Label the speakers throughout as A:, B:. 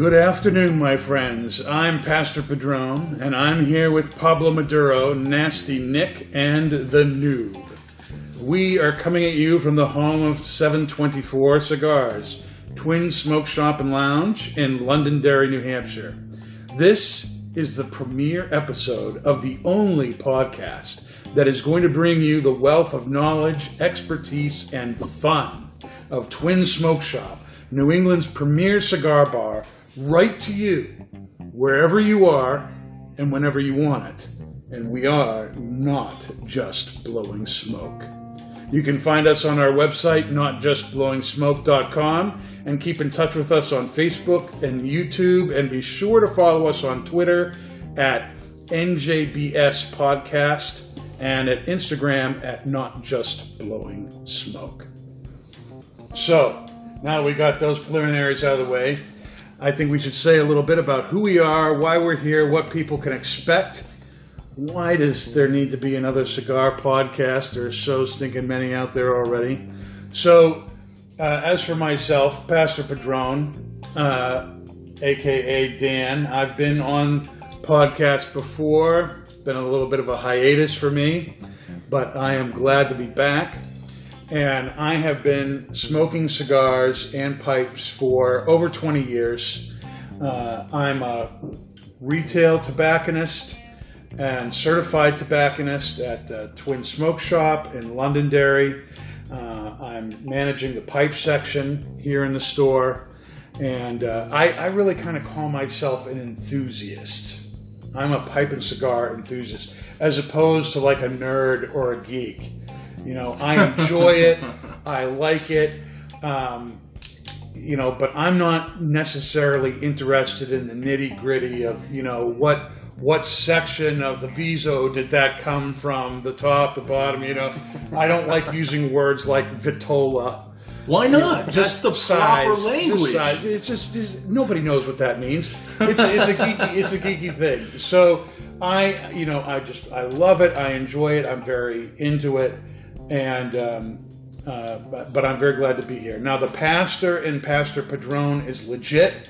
A: Good afternoon, my friends. I'm Pastor Padron, and I'm here with Pablo Maduro, Nasty Nick, and the Noob. We are coming at you from the home of 724 Cigars, Twin Smoke Shop and Lounge in Londonderry, New Hampshire. This is the premiere episode of the only podcast that is going to bring you the wealth of knowledge, expertise, and fun of Twin Smoke Shop, New England's premier cigar bar, right to you, wherever you are and whenever you want it. And we are not just blowing smoke. You can find us on our website, notjustblowingsmoke.com, and keep in touch with us on Facebook and YouTube. And be sure to follow us on Twitter at NJBS Podcast and at Instagram at Not Just Blowing Smoke. So, now we got those preliminaries out of the way, I think we should say a little bit about who we are, why we're here, what people can expect. Why does there need to be another cigar podcast? There's so stinking many out there already. So, uh, as for myself, Pastor Padron, uh, aka Dan, I've been on podcasts before. It's been a little bit of a hiatus for me, but I am glad to be back. And I have been smoking cigars and pipes for over 20 years. Uh, I'm a retail tobacconist and certified tobacconist at uh, Twin Smoke Shop in Londonderry. Uh, I'm managing the pipe section here in the store, and uh, I, I really kind of call myself an enthusiast. I'm a pipe and cigar enthusiast, as opposed to like a nerd or a geek. You know, I enjoy it, I like it. Um, you know, but I'm not necessarily interested in the nitty gritty of you know what what section of the viso did that come from, the top, the bottom. You know, I don't like using words like vitola.
B: Why not?
A: Just
B: Just the proper
A: just
B: language.
A: size. It's just, just nobody knows what that means. It's a, it's a geeky it's a geeky thing. So I you know I just I love it. I enjoy it. I'm very into it, and um, uh, but, but I'm very glad to be here. Now the pastor and Pastor Padron is legit.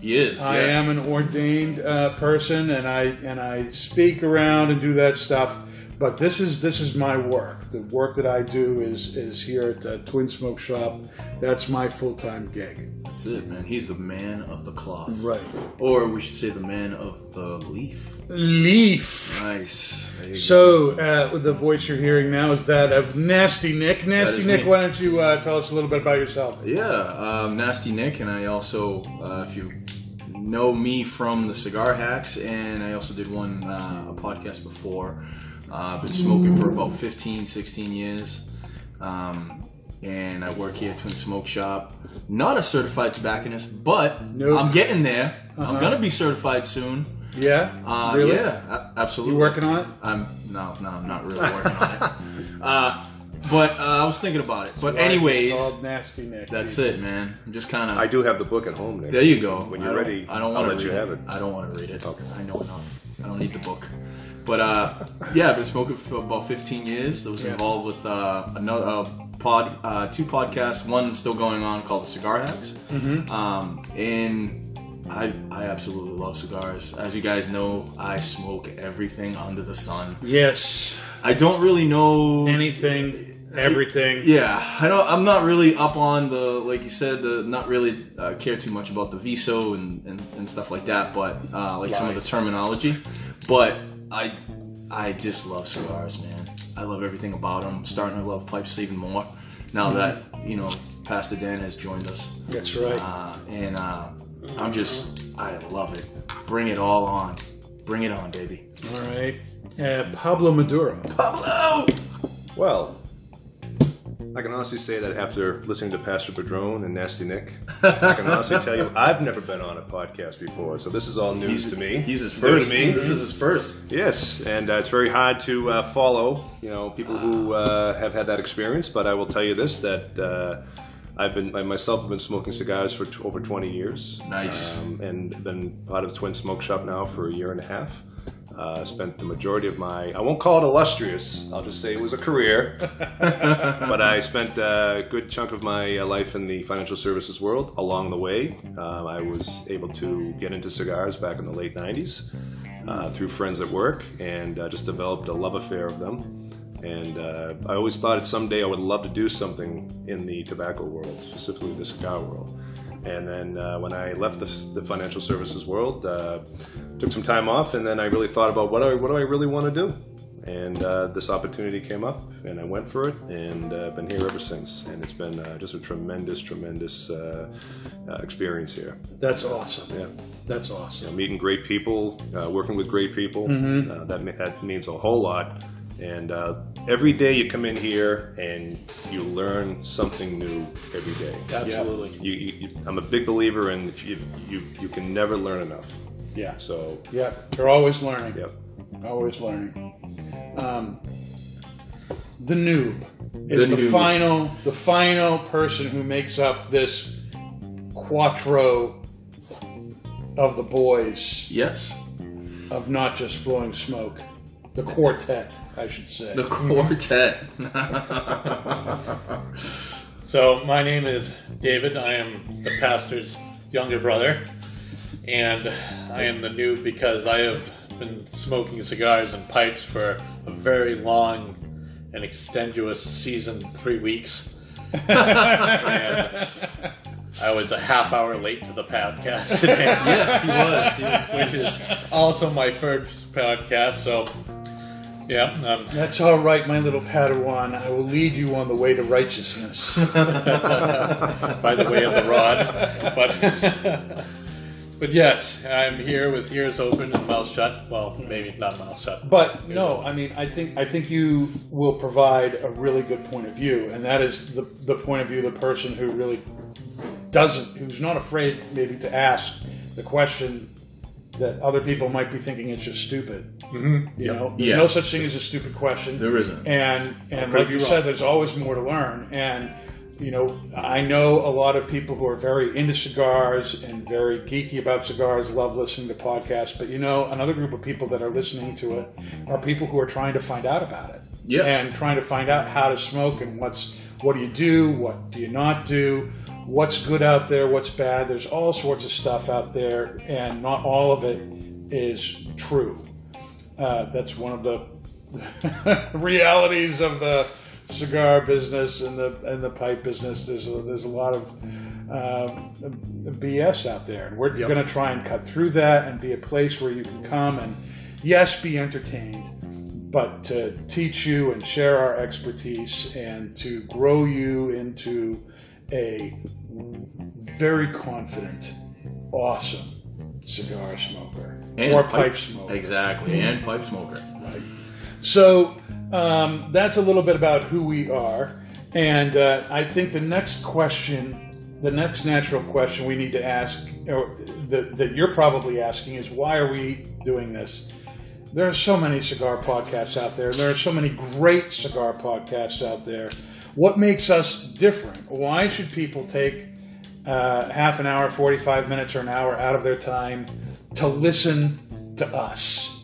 B: He is.
A: I
B: yes.
A: am an ordained uh, person, and I and I speak around and do that stuff. But this is this is my work. The work that I do is is here at the Twin Smoke Shop. That's my full time gig.
B: That's it, man. He's the man of the cloth.
A: Right.
B: Or we should say the man of the leaf.
A: Leaf.
B: Nice. There you go.
A: So uh, the voice you're hearing now is that of Nasty Nick. Nasty Nick,
B: me.
A: why don't you uh, tell us a little bit about yourself?
B: Yeah, um, Nasty Nick, and I also, uh, if you know me from the Cigar Hacks, and I also did one uh, a podcast before. Uh, I've been smoking for about 15, 16 years. Um, and I work here at Twin Smoke Shop. Not a certified tobacconist, but
A: Nope.
B: I'm getting there.
A: Uh-huh.
B: I'm gonna be certified soon.
A: Yeah.
B: Uh,
A: really?
B: Yeah, absolutely.
A: You working on it?
B: I'm no, no, I'm not really working on it. Uh, but uh, I was thinking about it. But anyways,
A: Nasty Nick.
B: that's it, man. I'm just kind of.
C: I do have the book at home. Nick.
B: There you go.
C: When you're
B: don't-
C: ready,
B: I don't
C: I'll
B: want
C: let
B: to
C: you
B: read
C: have
B: it.
C: it.
B: I don't want to read it.
C: Okay.
B: I know enough. I don't need the book. But uh, yeah, I've been smoking for about 15 years. I was
A: Yeah.
B: involved with uh, another uh, pod, uh, two podcasts. One still going on called the Cigar Hacks.
A: Mm-hmm.
B: Um, and I, I absolutely love cigars. As you guys know, I smoke everything under the sun.
A: Yes.
B: I don't really know
A: Anything, everything.
B: yeah, I don't. I'm not really up on the like you said. The not really uh, care too much about the viso and, and, and stuff like that. But uh, like some of the terminology. But I I just love cigars, man. I love everything about them. I'm starting to love pipes even more now that you know Pastor Dan has joined us.
A: That's right.
B: Uh, and uh, I'm just I love it. Bring it all on. Bring it on, baby.
A: All right. Uh, Pablo Maduro.
B: Pablo.
C: Well, I can honestly say that after listening to Pastor Padron and Nasty Nick, I can honestly tell you I've never been on a podcast before, so this is all news to me.
B: He's his
C: New to
B: first.
C: me.
B: This is his first.
C: Yes, and uh, it's very hard to uh, follow, you know, people who uh, have had that experience. But I will tell you this: that uh, I've been I myself have been smoking cigars for t- over 20 years.
B: Nice.
C: um, and been part of Twin Smoke Shop now for a year and a half. Uh, spent the majority of my, I won't call it illustrious, I'll just say it was a career. but I spent a good chunk of my uh, life in the financial services world. Along the way, um, I was able to get into cigars back in the late 90s uh, through friends at work and uh, just developed a love affair of them. And uh, I always thought someday I would love to do something in the tobacco world, specifically the cigar world. And then uh, when I left the, the financial services world, uh, took some time off, and then I really thought about what do I, what do I really want to do. And uh, this opportunity came up, and I went for it, and uh, been here ever since. And it's been uh, just a tremendous, tremendous uh, uh, experience here.
A: That's awesome.
C: Yeah,
A: That's
C: You
A: awesome.
C: know, meeting great people, uh, working with great people. Uh, that that means a whole lot. And uh, every day you come in here and you learn something new every day.
A: Absolutely.
C: You, you, you, I'm a big believer in you, you you can never learn enough.
A: Yeah.
C: So
A: Yeah. You're always learning.
C: yep.
A: Always learning. Um, the noob is
B: The
A: the,
B: noob.
A: final, the final person who makes up this quattro of the boys
B: Yes.
A: of not just blowing smoke. The quartet, I should say.
B: The quartet.
D: So my name is David. I am the pastor's younger brother, and I am the new because I have been smoking cigars and pipes for a very long and extenuous season, three weeks. and I was a half hour late to the podcast today,
B: yes, he was. He was.
D: which is also my first podcast. So, yeah, um,
A: That's all right, my little Padawan. I will lead you on the way to righteousness.
D: by the way of the rod. But but yes, I'm here with ears open and mouth shut. Well, maybe not mouth shut.
A: But no, I mean, I think I think you will provide a really good point of view, and that is the the point of view of the person who really doesn't, who's not afraid maybe to ask the question that other people might be thinking it's just stupid. Mm-hmm. You know, there's
B: Yeah.
A: no such thing as a stupid question.
B: There isn't.
A: And and like you
D: you
A: said, there's always more to learn. And you know, I know a lot of people who are very into cigars and very geeky about cigars, love listening to podcasts. But you know, another group of people that are listening to it are people who are trying to find out about it.
B: Yes.
A: And trying to find out how to smoke and what's what do you do, what do you not do, what's good out there, what's bad. There's all sorts of stuff out there, and not all of it is true. Uh, that's one of the realities of the cigar business and the and the pipe business. There's a, there's a lot of um, BS out there, and we're going to try and cut through that and be a place where you can come and yes, be entertained, but to teach you and share our expertise and to grow you into a very confident, awesome cigar smoker and or pipe smoker.
B: Exactly, and pipe smoker.
A: So um, that's a little bit about who we are. And uh, I think the next question, the next natural question we need to ask, or that, that you're probably asking, is why are we doing this? There are so many cigar podcasts out there. And there are so many great cigar podcasts out there. What makes us different? Why should people take uh, half an hour, 45 minutes, or an hour out of their time to listen to us?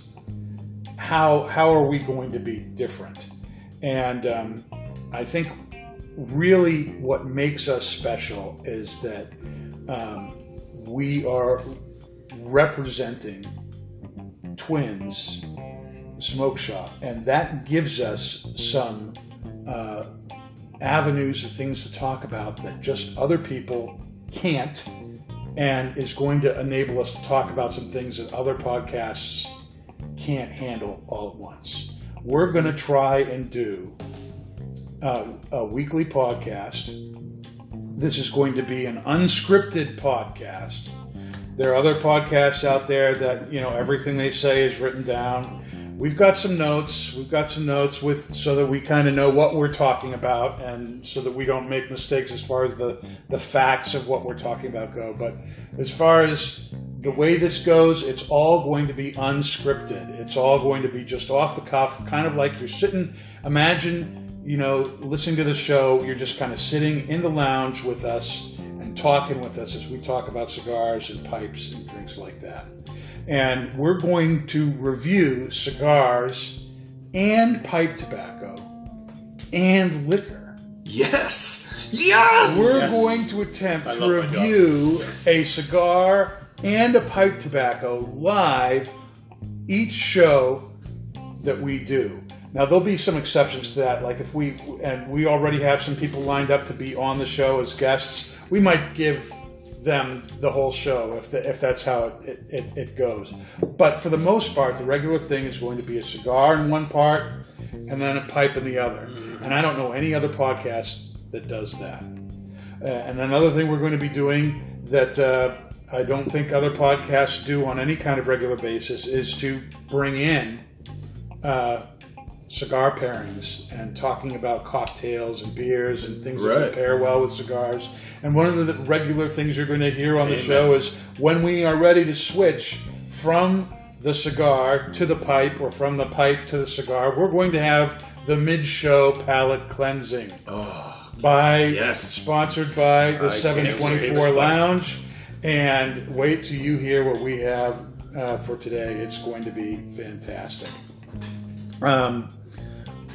A: how how are we going to be different? And um, I think really what makes us special is that um, we are representing twins smoke shop and that gives us some uh, avenues of things to talk about that just other people can't and is going to enable us to talk about some things that other podcasts can't handle all at once. We're going to try and do a weekly podcast. This is going to be an unscripted podcast. There are other podcasts out there that, you know, everything they say is written down. We've got some notes. We've got some notes with so that we kind of know what we're talking about and so that we don't make mistakes as far as the, the facts of what we're talking about go. But as far as the way this goes, it's all going to be unscripted. It's all going to be just off the cuff, kind of like you're sitting. Imagine, you know, listening to the show, you're just kind of sitting in the lounge with us and talking with us as we talk about cigars and pipes and drinks like that. And we're going to review cigars and pipe tobacco and liquor.
B: Yes. Yes.
A: We're
D: Yes.
A: going to attempt
D: I
A: to
D: love my job.
A: review a cigar and a pipe tobacco live each show that we do. Now there'll be some exceptions to that, like if we and we already have some people lined up to be on the show as guests, we might give them the whole show if the, if that's how it, it, it goes. But for the most part, the regular thing is going to be a cigar in one part and then a pipe in the other. And I don't know any other podcast that does that. Uh, and another thing we're going to be doing that uh, I don't think other podcasts do on any kind of regular basis is to bring in uh, cigar pairings and talking about cocktails and beers and things
B: Right.
A: that pair well with cigars. And one of the regular things you're going to hear on the show is when we are ready to switch from the cigar to the pipe or from the pipe to the cigar, we're going to have the mid-show palate cleansing Oh, by
B: Yes.
A: sponsored by the
C: I
A: 724. Lounge. And wait till you hear what we have uh, for today. It's going to be fantastic. Um,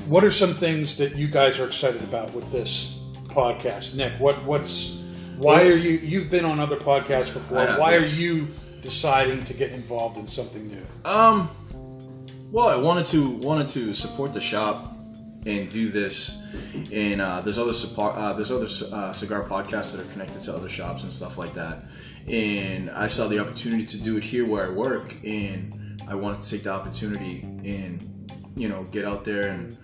A: what are some things that you guys are excited about with this podcast, Nick? What what's why are you you've been on other podcasts before? Why are you deciding to get involved in something new?
B: Um, well, I wanted to wanted to support the shop and do this. And uh, there's other support, uh, there's other uh, cigar podcasts that are connected to other shops and stuff like that. And I saw the opportunity to do it here where I work, and I wanted to take the opportunity and you know get out there and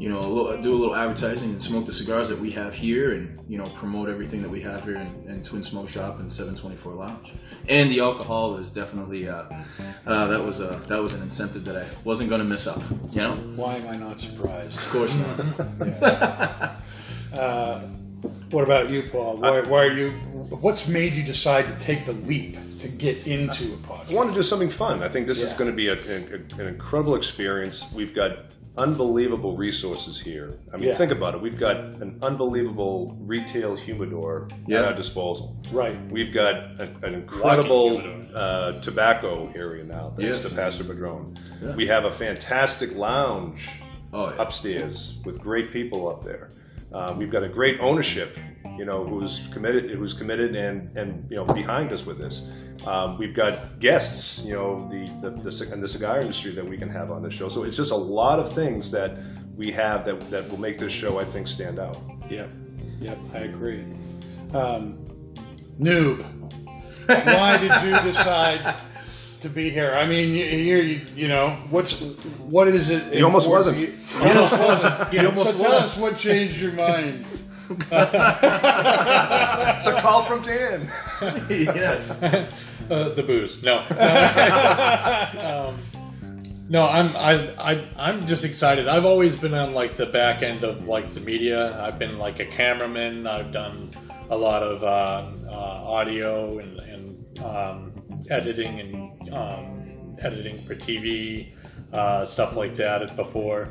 B: you know a little, do a little advertising and smoke the cigars that we have here, and you know promote everything that we have here in, in Twin Smoke Shop and 724 Lounge. And the alcohol is definitely uh, uh, that was a that was an incentive that I wasn't going to miss up. You know,
A: Why am I not surprised?
B: Of course not.
A: Uh, what about you, Paul? Why, why are you? What's made you decide to take the leap to get into a podcast?
C: I want to do something fun. I think this is going to be a, a- an incredible experience. We've got unbelievable resources here. I mean,
A: Yeah.
C: think about it. We've got an unbelievable retail humidor
B: Yeah.
C: at our disposal.
A: Right.
C: We've got a, an incredible uh, tobacco area now, thanks
B: Yes.
C: to Pastor Padron.
B: Yeah.
C: We have a fantastic lounge
B: Oh yeah.
C: upstairs with great people up there. Uh, we've got a great ownership, you know, who's committed, who's committed and and you know behind us with this. Um, we've got guests, you know, the the, the and the cigar industry that we can have on this show. So it's just a lot of things that we have that that will make this show, I think, stand out.
A: Yep. Yep. I agree. Um, noob. Why did you decide to be here? I mean, you, here you, you know what's what is it?
C: He almost wasn't.
A: to you- He almost wasn't.
C: He almost
A: so tell us what changed your mind.
C: The call from Dan.
B: yes.
D: uh, the booze. No. um, no, I'm I, I I'm just excited. I've always been on like the back end of like the media. I've been like a cameraman. I've done a lot of uh, uh, audio and, and um, editing and um, editing for TV uh, stuff like that before.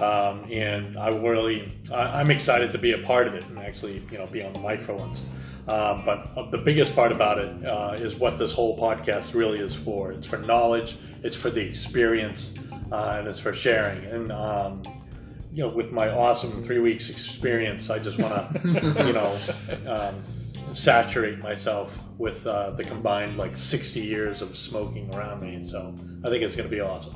D: Um, and I really, I, I'm excited to be a part of it and actually, you know, be on the mic for once. Um, but uh, the biggest part about it uh, is what this whole podcast really is for. It's for knowledge, it's for the experience, uh, and it's for sharing. And um, you know, with my awesome three weeks experience, I just want to, you know, um, saturate myself with uh, the combined like 60 years of smoking around me. So I think it's going to be awesome.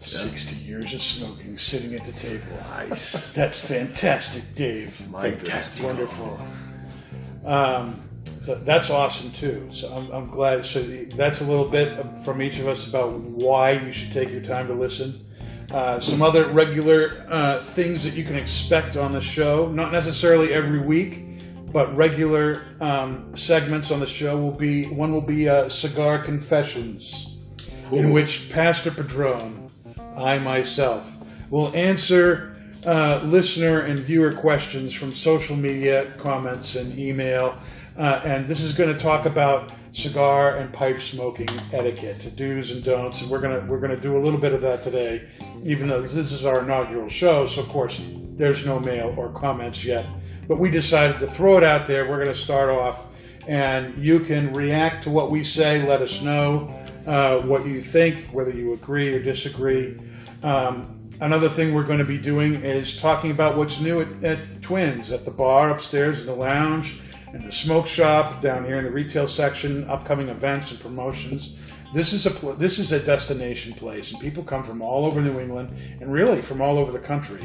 A: Sixty years of smoking, sitting at the table.
B: Nice.
A: That's fantastic, Dave.
B: My
A: That's
B: goodness.
A: wonderful. Um, so that's awesome too. So I'm, I'm glad. So that's a little bit from each of us about why you should take your time to listen. Uh, some other regular uh, things that you can expect on the show, not necessarily every week, but regular um, segments on the show will be one will be uh, cigar confessions, in which Pastor Padron I myself will answer uh, listener and viewer questions from social media comments and email. Uh, and this is going to talk about cigar and pipe smoking etiquette, do's and don'ts. And we're gonna we're gonna do a little bit of that today, even though this is our inaugural show. So of course there's no mail or comments yet. But we decided to throw it out there. We're going to start off, and you can react to what we say. Let us know uh, what you think, whether you agree or disagree. Um, another thing we're going to be doing is talking about what's new at, at Twins, at the bar upstairs in the lounge, and the smoke shop down here in the retail section, upcoming events and promotions. This is a this is a destination place, and people come from all over New England and really from all over the country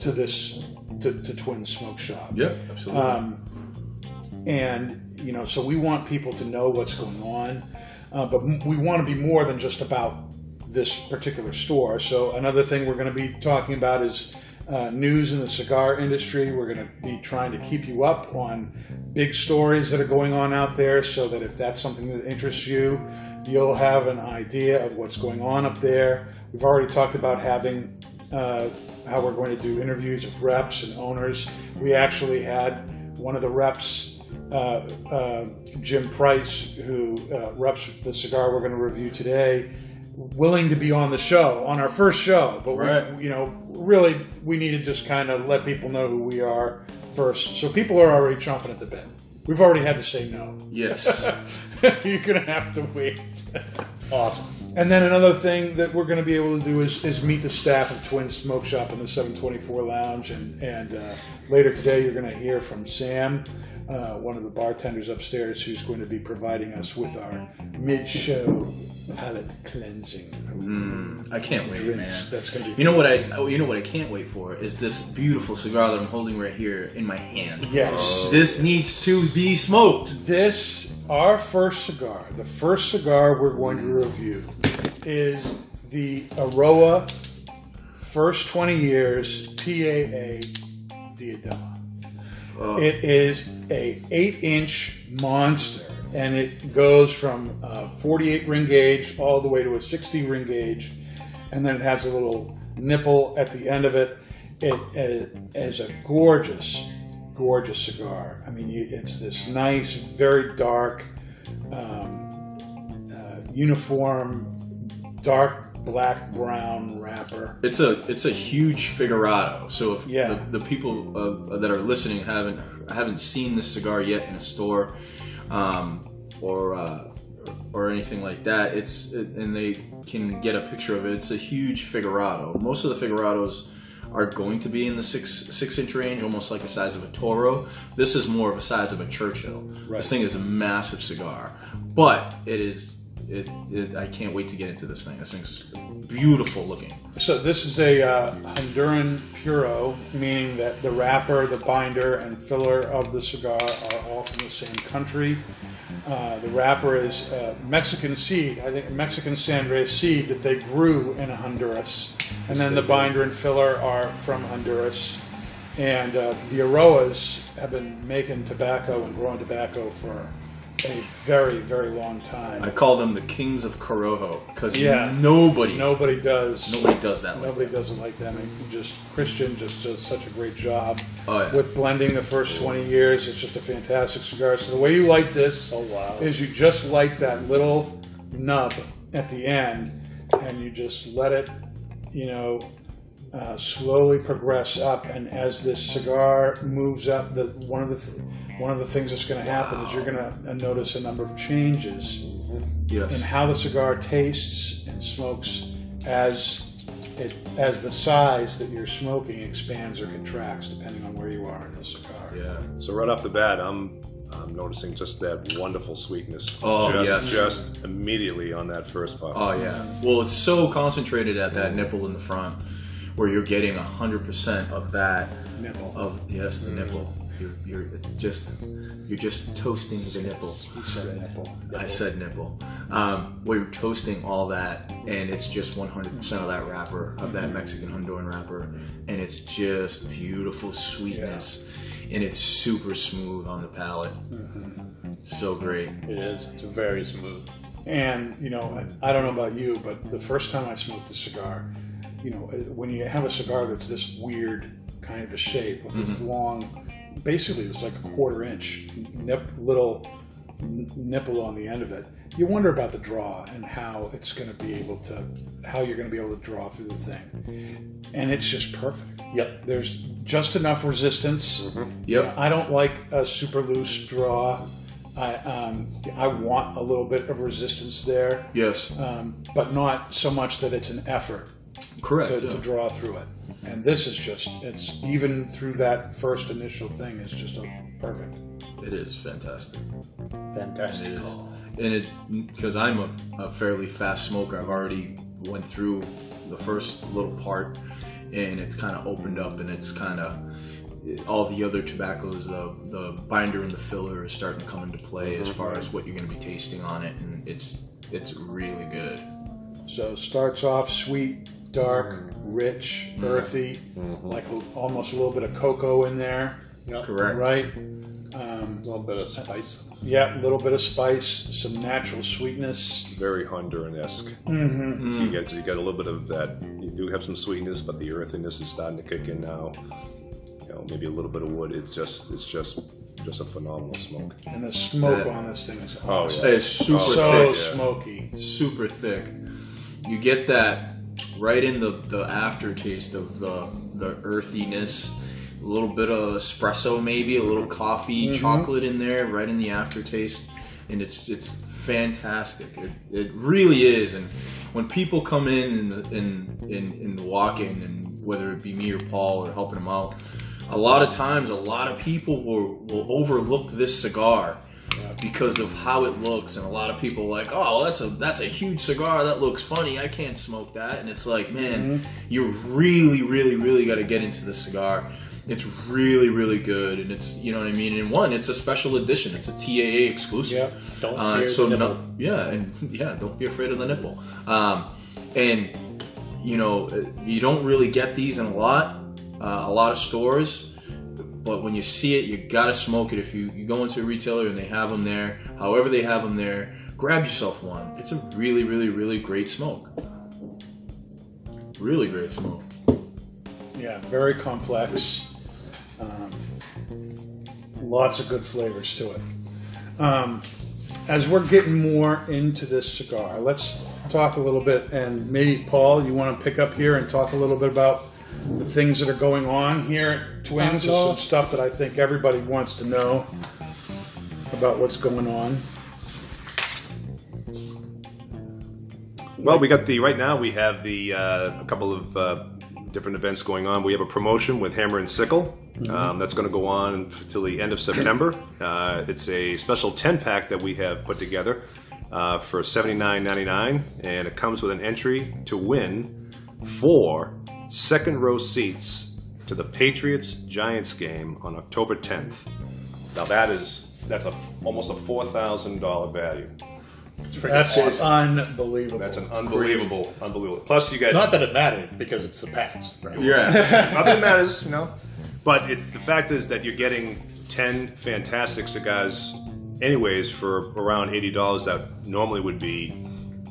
A: to this to, to Twins Smoke Shop.
B: Yeah, absolutely.
A: Um, and you know, so we want people to know what's going on, uh, but we want to be more than just about this particular store. So another thing we're going to be talking about is uh, news in the cigar industry. We're going to be trying to keep you up on big stories that are going on out there, so that if that's something that interests you, you'll have an idea of what's going on up there. We've already talked about having. Uh, how we're going to do interviews of reps and owners. We actually had one of the reps, uh, uh, Jim Price, who uh, reps the cigar we're going to review today, willing to be on the show on our first show. But
B: Right.
A: we, you know, really, we need to just kind of let people know who we are first. So people are already chomping at the bit. We've already had to say no.
B: yes.
A: You're gonna have to wait.
D: Awesome.
A: And then another thing that we're going to be able to do is, is meet the staff of Twin Smoke Shop in the 724 Lounge. And, and uh, later today, you're going to hear from Sam, uh, one of the bartenders upstairs, who's going to be providing us with our mid show palate cleansing
B: I can't wait, man.
A: drinks. That's going to be
B: You know what I? Oh, you know what I can't wait for is this beautiful cigar that I'm holding right here in my hand.
A: Yes.
B: This needs to be smoked.
A: This, our first cigar, the first cigar we're going to review, is the Eiroa First 20 Years TAA Diadema. It is a 8-inch monster, and it goes from uh, 48 ring gauge all the way to a 60 ring gauge, and then it has a little nipple at the end of it. It uh, a gorgeous, gorgeous cigar. I mean, you- it's this nice, very dark, um, uh, uniform, dark black brown wrapper.
B: It's a it's a huge figurado. So if
A: Yeah.
B: the, the people uh, that are listening haven't haven't seen this cigar yet in a store, um, or uh, or anything like that, it's it, and they can get a picture of it. It's a huge figurado. Most of the figurados are going to be in the six six inch range, almost like the size of a Toro. This is more of a size of a Churchill.
A: Right.
B: This thing is a massive cigar, but it is. It, it, I can't wait to get into this thing. This thing's beautiful looking.
A: So this is a uh, Honduran puro, meaning that the wrapper, the binder, and filler of the cigar are all from the same country. Uh, the wrapper is uh, Mexican seed, I think Mexican Sangre seed that they grew in Honduras, and then the binder and filler are from Honduras. And uh, the Eiroas have been making tobacco and growing tobacco for a very, very long time.
B: I call them the kings of Corojo because
A: Yeah.
B: nobody,
A: Nobody does.
B: nobody does that. Like
A: Nobody doesn't like them. And just Christian just does such a great job
B: Oh, yeah.
A: with blending the first 20 years. It's just a fantastic cigar. So the way you light this
D: Oh, wow.
A: is you just light that little nub at the end, and you just let it, you know, uh, slowly progress up. And as this cigar moves up, the one of the th- one of the things that's going to happen is you're going to notice a number of changes mm-hmm. in
B: yes,
A: how the cigar tastes and smokes as it as the size that you're smoking expands or contracts depending on where you are in the cigar.
B: yeah.
C: So right off the bat, I'm I'm noticing just that wonderful sweetness.
B: Oh,
C: just,
B: yes.
C: just immediately on that first puff.
B: Oh yeah. Well, it's so concentrated at that nipple in the front, where you're getting hundred percent of that
A: Nipple.
B: of yes the mm-hmm. nipple. You're, you're just you're just toasting the nipple.
A: He said nipple.
B: I said nipple. Um, where you're toasting all that, and it's just 100% of that wrapper, of that mm-hmm. Mexican Honduran wrapper, and it's just beautiful sweetness, and it's super smooth on the palate. Mm-hmm. So great.
D: It is. It's very smooth.
A: And you know, I I don't know about you, but the first time I smoked a cigar, you know, when you have a cigar that's this weird kind of a shape with this mm-hmm. long, basically it's like a quarter inch nip, little nipple on the end of it. You wonder about the draw and how it's going to be able to, how you're going to be able to draw through the thing, and it's just perfect.
D: Yep.
A: There's just enough resistance.
B: Yep.
A: I don't like a super loose draw. I um, I want a little bit of resistance there,
B: Yes,
A: um, but not so much that it's an effort
B: correct.
A: to,
B: yeah.
A: to draw through it. And this is just it's even through that first initial thing is just a perfect.
B: It is fantastic.
D: Fantastic.
B: It is, and it because I'm a, a fairly fast smoker. I've already went through the first little part, and it's kind of opened up, and it's kind of all the other tobaccos. The the binder and the filler is starting to come into play as mm-hmm. far as what you're going to be tasting on it, and it's it's really good.
A: So starts off sweet, dark, rich, earthy, like a- almost a little bit of cocoa in there,
D: Yeah.
B: Correct.
A: right? Um,
D: A little bit of spice.
A: yeah, a little bit of spice, some natural sweetness.
C: Very Honduran-esque.
A: Mm-hmm.
C: So you get you get a little bit of that. You do have some sweetness, but the earthiness is starting to kick in now. You know, maybe a little bit of wood. It's just it's just just a phenomenal smoke.
A: And the smoke
B: Yeah.
A: on this thing is
C: Oh,
A: awesome.
B: It's super
A: so
B: thick.
C: yeah.
A: smoky.
B: super thick. You get that right in the, the aftertaste of the the earthiness, a little bit of espresso, maybe a little coffee, mm-hmm. chocolate in there, right in the aftertaste, and it's it's fantastic. It, it really is. And when people come in in in, in in the walk-in, and whether it be me or Paul or helping them out, a lot of times, a lot of people will will overlook this cigar because of how it looks and a lot of people like oh that's a that's a huge cigar that looks funny i can't smoke that. And it's like man you really really really got to get into this cigar. It's really really good and it's you know what i mean? And one it's a special edition. It's a taa exclusive.
A: Yep.
D: Don't
B: uh,
D: fear
B: so
D: the
B: no, yeah, and yeah, don't be afraid of the nipple. Um, and you know, you don't really get these in a lot, uh, a lot of stores. But when you see it, you gotta smoke it. If you, you go into a retailer and they have them there, however they have them there, grab yourself one. It's a really, really, really great smoke. Really great smoke.
A: Yeah, very complex. Um, lots of good flavors to it. Um, as we're getting more into this cigar, let's talk a little bit. And maybe, Paul, you want to pick up here and talk a little bit about the things that are going on here at Twins. There's some stuff that I think everybody wants to know about what's going on.
C: Well, we got the right now. We have the uh, a couple of uh, different events going on. We have a promotion with Hammer and Sickle. Um, that's going to go on until the end of September. Uh, it's a special 10 pack that we have put together uh, for $79.99, and it comes with an entry to win four second row seats to the Patriots Giants game on October 10th. Now that is that's a almost a four thousand dollar value.
A: That's
D: awesome.
A: unbelievable.
C: That's an unbelievable, unbelievable. Plus, you get
D: Not that it mattered because it's the Pats. Right?
B: Yeah.
C: Nothing matters, you know. But it, the fact is that you're getting ten fantastic cigars, anyways, for around eighty dollars. That normally would be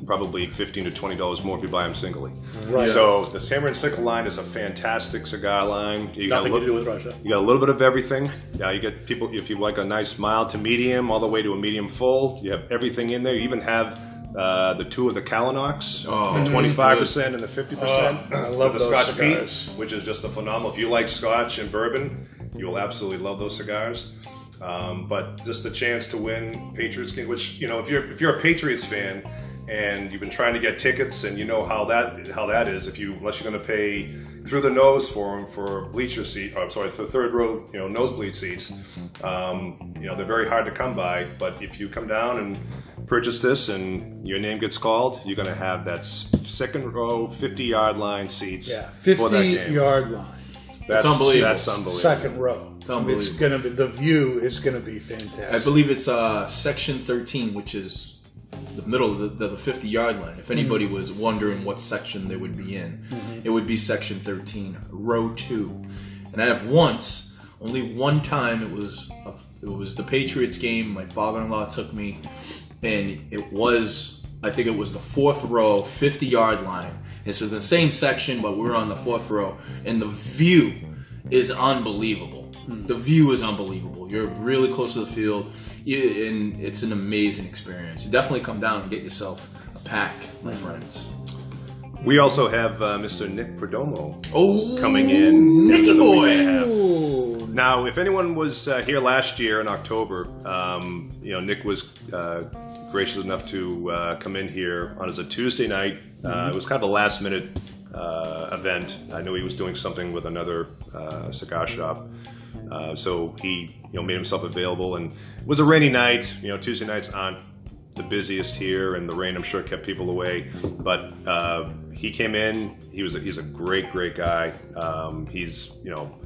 C: probably fifteen to twenty dollars more if you buy them singly.
A: Right.
C: So the Hammer and Sickle line is a fantastic cigar line. You got a
D: Nothing to
C: little-
D: do with Russia.
C: You got a little bit of everything. Yeah, you get people if you like a nice mild to medium, all the way to a medium full. You have everything in there. You even have. Uh, the two of the Kalanox,
B: Oh,
C: the twenty-five percent and the fifty percent.
A: Oh, I love
C: the
A: those
C: Scotch
A: cigars.
C: Peat, which is just a phenomenal. If you like Scotch and bourbon, you will absolutely love those cigars. Um, but just the chance to win Patriots game, which you know, if you're if you're a Patriots fan and you've been trying to get tickets and you know how that how that is, if you unless you're going to pay through the nose for them for bleacher seat, I'm sorry, for third row, you know, nosebleed seats, um, you know, they're very hard to come by. But if you come down and purchase this and your name gets called, you're going to have that second row, 50 yard line seats
A: yeah,
C: for that
A: 50
C: game.
A: yard line.
C: That's
B: unbelievable.
C: That's unbelievable.
A: second row. It's
B: unbelievable.
A: gonna be the view is gonna be fantastic.
B: I believe it's uh, section 13, which is the middle of the, the, the 50 yard line. If anybody mm-hmm. was wondering what section they would be in, mm-hmm. it would be section 13, row 2. And I have once, only one time, it was a, it was the Patriots game. My father in law took me, and it was, I think it was the fourth row, 50 yard line. It's in the same section, but we're on the fourth row, and the view is unbelievable. Mm. The view is unbelievable. You're really close to the field, you, and it's an amazing experience. You definitely come down and get yourself a pack, my friends.
C: We also have uh, Mr. Nick Perdomo
B: Oh,
C: coming in.
B: Nicky
C: into
B: boy.
C: week and a half.
A: Ooh,
C: Now, if anyone was uh, here last year in October, um, you know, Nick was uh, gracious enough to uh, come in here on as a Tuesday night. Uh, it was kind of a last minute uh, event. I knew he was doing something with another uh, cigar shop. Uh, so he, you know, made himself available, and it was a rainy night. You know, Tuesday nights aren't the busiest here, and the rain I'm sure kept people away. But uh, he came in. He was a, he's a great, great guy. Um, he's you know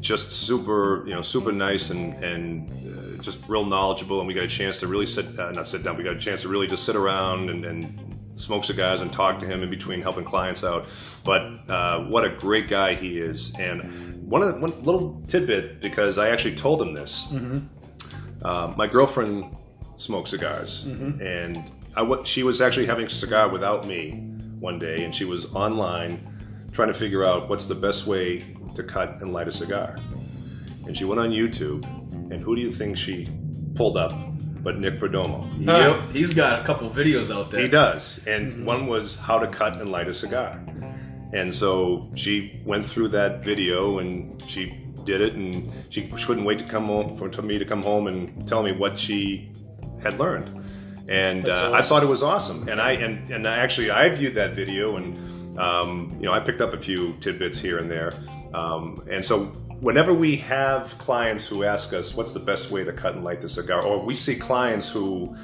C: just super you know super nice and and uh, just real knowledgeable. And we got a chance to really sit uh, not sit down. We got a chance to really just sit around and. and smoke cigars and talk to him in between helping clients out. But uh, what a great guy he is! And one of the, one little tidbit because I actually told him this. Uh, my girlfriend smokes cigars, and I she was actually having a cigar without me one day, and she was online trying to figure out what's the best way to cut and light a cigar. And she went on YouTube, and who do you think she pulled up? But Nick Perdomo.
B: Yep, he's got a couple videos out there.
C: He does. And one was how to cut and light a cigar. And so she went through that video and she did it and she couldn't wait to come home for to me to come home and tell me what she had learned. And uh, I thought it was awesome. And I and, and I actually I viewed that video and um, you know I picked up a few tidbits here and there. Um, and so whenever we have clients who ask us what's the best way to cut and light the cigar, or we see clients who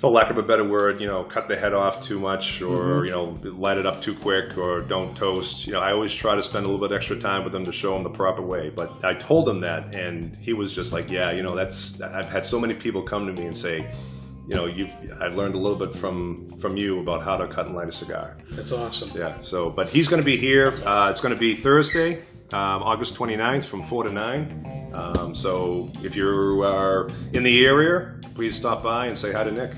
C: for lack of a better word, you know, cut the head off too much or, you know, light it up too quick or don't toast. You know, I always try to spend a little bit extra time with them to show them the proper way. But I told him that and he was just like, yeah, you know, that's, I've had so many people come to me and say, you know, you've, I've learned a little bit from, from you about how to cut and light a cigar.
A: That's awesome.
C: Yeah. So, but he's going to be here. Uh, it's going to be Thursday, um, August 29th from 4 to 9. Um, so if you are in the area, please stop by and say hi to Nick.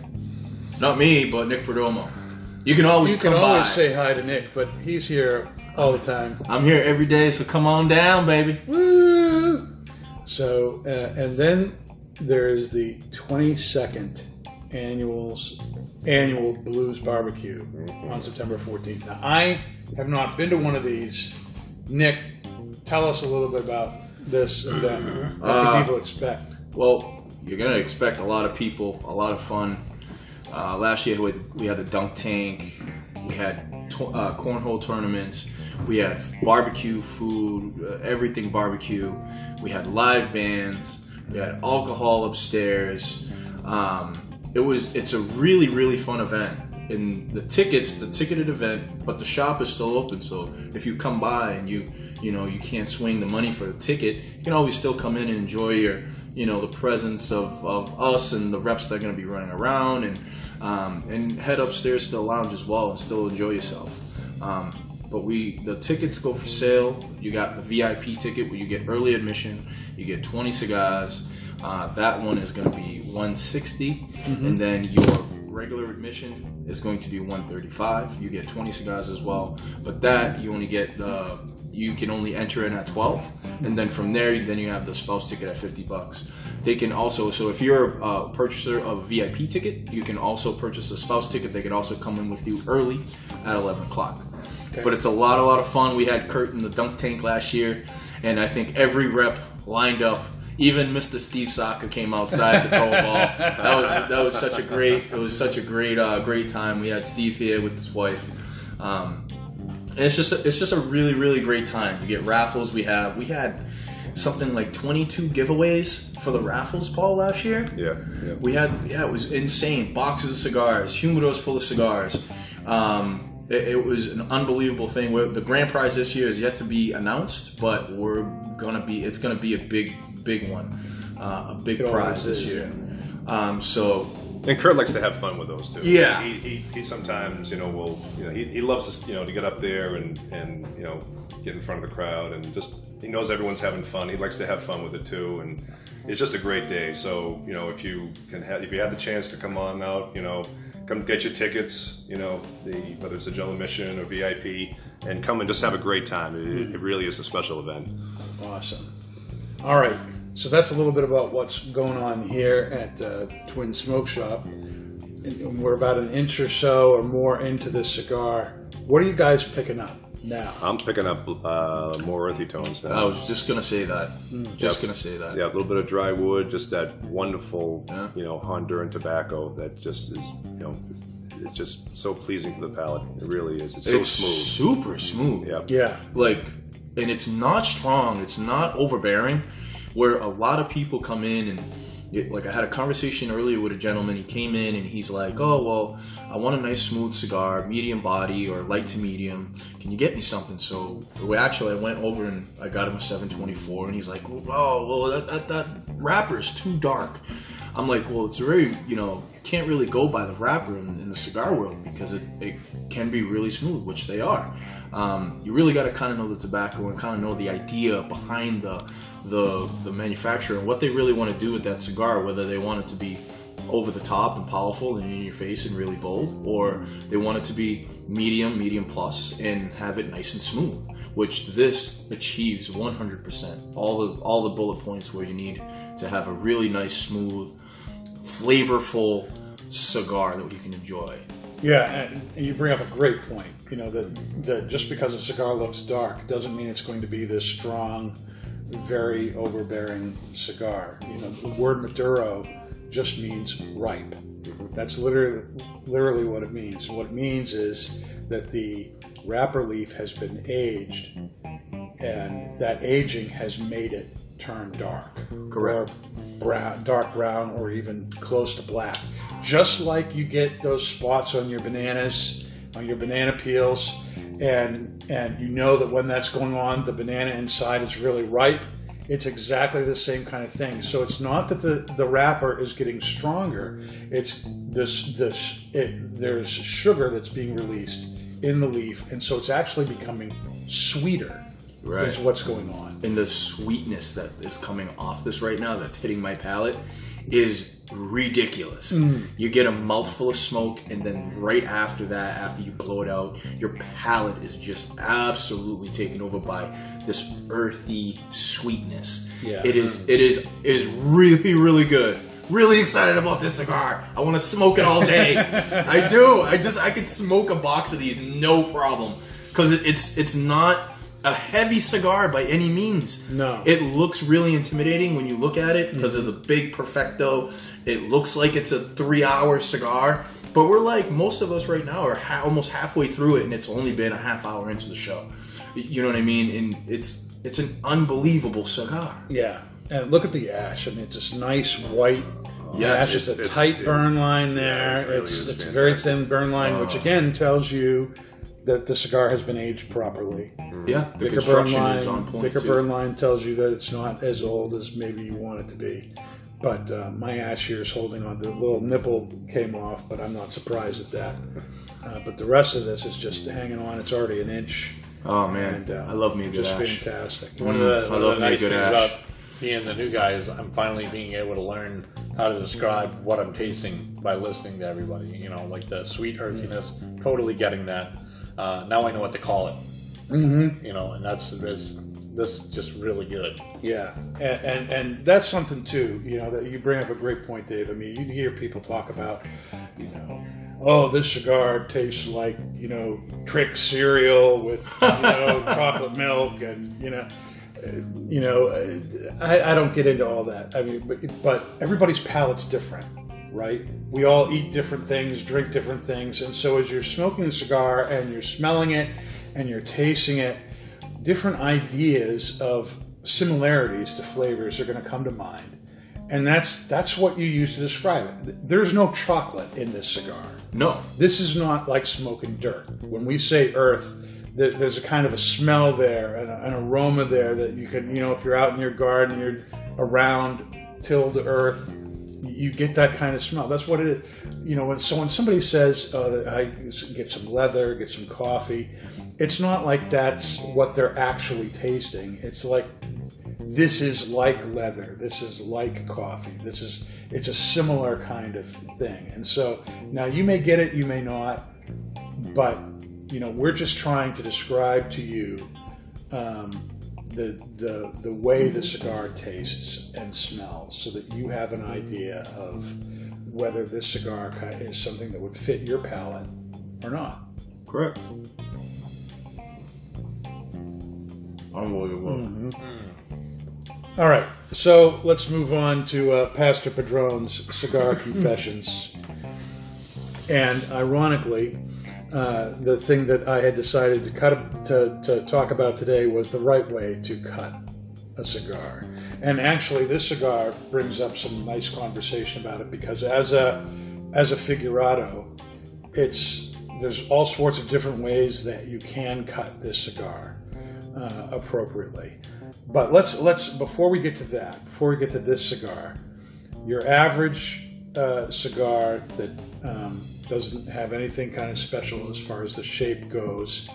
B: Not me, but Nick Perdomo. You can always
A: You can
B: come
A: always
B: by.
A: say hi to Nick, but he's here all the time.
B: I'm here every day, so come on down, baby.
A: Woo! So, uh, and then there is the 22nd annuals annual Blues Barbecue on September 14th. Now, I have not been to one of these. Nick, tell us a little bit about this event. What
B: Uh,
A: can people expect?
B: Well, you're gonna expect a lot of people, a lot of fun. Uh, last year we we had the dunk tank, we had to- uh, cornhole tournaments, we had barbecue food, uh, everything barbecue. We had live bands, we had alcohol upstairs. Um, it was it's a really really fun event. And the tickets, the ticketed event, but the shop is still open. So if you come by and you you know you can't swing the money for the ticket, you can always still come in and enjoy your you know the presence of, of us and the reps that are going to be running around and um, and head upstairs to the lounge as well and still enjoy yourself. Um, but we the tickets go for sale. You got the VIP ticket where you get early admission, you get 20 cigars. Uh, that one is going to be 160, and then your regular admission is going to be 135. You get 20 cigars as well, but that you only get the you can only enter in at 12, and then from there then you have the spouse ticket at 50 bucks. They can also so if you're a purchaser of VIP ticket, you can also purchase a spouse ticket. They can also come in with you early at 11 o'clock. But it's a lot, a lot of fun. We had Kurt in the dunk tank last year, and I think every rep lined up. Even Mr. Steve Saka came outside to throw a ball. That was that was such a great. It was such a great, uh, great time. We had Steve here with his wife. Um, and it's just a, it's just a really really great time. You get raffles. We have we had something like 22 giveaways for the raffles, Paul, last year.
C: Yeah. yeah.
B: We had yeah, it was insane. Boxes of cigars, humidors full of cigars. Um, it, it was an unbelievable thing. Where the grand prize this year is yet to be announced, but we're gonna be it's gonna be a big big one, uh, a big
A: It
B: prize this
A: is,
B: year. Um, so
C: And Kurt likes to have fun with those too.
B: Yeah.
C: He, he, he sometimes, you know, will, you know, he, he loves to, you know, to get up there and, and, you know, get in front of the crowd and just, he knows everyone's having fun. He likes to have fun with it too. And it's just a great day. So, you know, if you can have, if you have the chance to come on out, you know, come get your tickets, you know, the, whether it's a general admission or VIP and come and just have a great time. It, it really is a special event.
A: Awesome. All right. So that's a little bit about what's going on here at uh, Twin Smoke Shop. And we're about an inch or so or more into this cigar. What are you guys picking up? Now.
C: I'm picking up uh, more earthy tones now.
B: I was just gonna say that. Just
C: Yep.
B: gonna say that.
C: Yeah, a little bit of dry wood, just that wonderful,
B: Yeah.
C: you know, Honduran tobacco that just is, you know, it's just so pleasing to the palate. It really is. It's so
B: it's
C: smooth.
B: super smooth.
C: Yeah.
A: Yeah.
B: like and it's not strong it's not overbearing where a lot of people come in and it, like i had a conversation earlier with a gentleman. He came in and he's like oh well i want a nice smooth cigar medium body or light to medium. Can you get me something? So we actually i went over and i got him a 724 and he's like oh well that, that, that wrapper is too dark i'm like well it's very you know you can't really go by the wrapper in, in the cigar world because it, it can be really smooth which they are um, you really got to kind of know the tobacco and kind of know the idea behind the, the the manufacturer and what they really want to do with that cigar. Whether they want it to be over the top and powerful and in your face and really bold, or they want it to be medium, medium plus, and have it nice and smooth. Which this achieves 100%. All the all the bullet points where you need to have a really nice, smooth, flavorful cigar that you can enjoy.
A: Yeah, and you bring up a great point. You know that that just because a cigar looks dark doesn't mean it's going to be this strong, very overbearing cigar. You know, the word Maduro just means ripe. That's literally literally what it means. What it means is that the wrapper leaf has been aged, and that aging has made it turn dark.
B: Correct.
A: Brown, dark brown, or even close to black. Just like you get those spots on your bananas, on your banana peels, and and you know that when that's going on, the banana inside is really ripe. It's exactly the same kind of thing. So it's not that the, the wrapper is getting stronger. It's this this it, there's sugar that's being released in the leaf, and so it's actually becoming sweeter.
B: Right.
A: Is what's going on.
B: and the sweetness that is coming off this right now that's hitting my palate is ridiculous. Mm. You get a mouthful of smoke, and then right after that, after you blow it out, your palate is just absolutely taken over by this earthy sweetness.
A: Yeah.
B: It is. It is. It is really, really good. Really excited about this cigar. I want to smoke it all day. I do. I just. I could smoke a box of these no problem because it, it's. It's not a heavy cigar by any means.
A: No.
B: It looks really intimidating when you look at it because of the big perfecto. It looks like it's a three-hour cigar, but we're like most of us right now are ha- almost halfway through it, and it's only been a half hour into the show. You know what I mean? And it's it's an unbelievable cigar.
A: Yeah, and look at the ash. I mean, it's this nice white
B: Yes,
A: ash. It's, a
C: it's-
A: tight
C: it-
A: burn line there.
C: yeah, it really
A: it's it's a very thin burn line, which again tells you that the cigar has been aged properly.
B: Yeah, the
A: Thicker burn
B: construction
A: line,
B: is on point
A: thicker
B: too.
A: burn line tells you that it's not as old as maybe you want it to be. But uh, my ash here is holding on. The little nipple came off, but I'm not surprised at that. Uh, but the rest of this is just hanging on. It's already an inch.
B: Oh man,
A: And, uh,
B: I love me a good
A: just
B: ash.
A: fantastic.
D: One of the,
B: I love
D: the
B: me a
D: nice
B: good
D: things
B: ash.
D: about being the new guy is I'm finally being able to learn how to describe what I'm tasting by listening to everybody. You know, like the sweet earthiness, totally getting that. Uh, now I know what to call it. Mm-hmm. You know, and that's this. This just really good.
A: Yeah, and, and and that's something too. You know that you bring up a great point, Dave. I mean, you hear people talk about, you know, oh, this cigar tastes like you know trick cereal with you know chocolate milk, and you know, you know, I, I don't get into all that. I mean, but but everybody's palate's different, right? We all eat different things, drink different things, and so as you're smoking the cigar and you're smelling it and you're tasting it different ideas of similarities to flavors are going to come to mind. And that's that's what you use to describe it. There's no chocolate in this cigar.
B: No,
A: this is not like smoking dirt. When we say earth th- there's a kind of a smell there and a- an aroma there that you can you know if you're out in your garden you're around tilled earth you get that kind of smell. That's what it is you know when so when somebody says oh, that i get some leather get some coffee it's not like that's what they're actually tasting. It's like this is like leather this is like coffee this is it's a similar kind of thing. And so now you may get it you may not but you know we're just trying to describe to you um, the the the way the cigar tastes and smells so that you have an idea of whether this cigar is something that would fit your palate or not
B: correct. Unbelievable.
A: All right, so let's move on to uh, Pastor Padron's cigar confessions. And ironically, uh, the thing that I had decided to cut to, to talk about today was the right way to cut a cigar. And actually, this cigar brings up some nice conversation about it because as a as a figurado, it's there's all sorts of different ways that you can cut this cigar uh, appropriately. But let's let's before we get to that, before we get to this cigar, your average uh, cigar that um, doesn't have anything kind of special as far as the shape goes.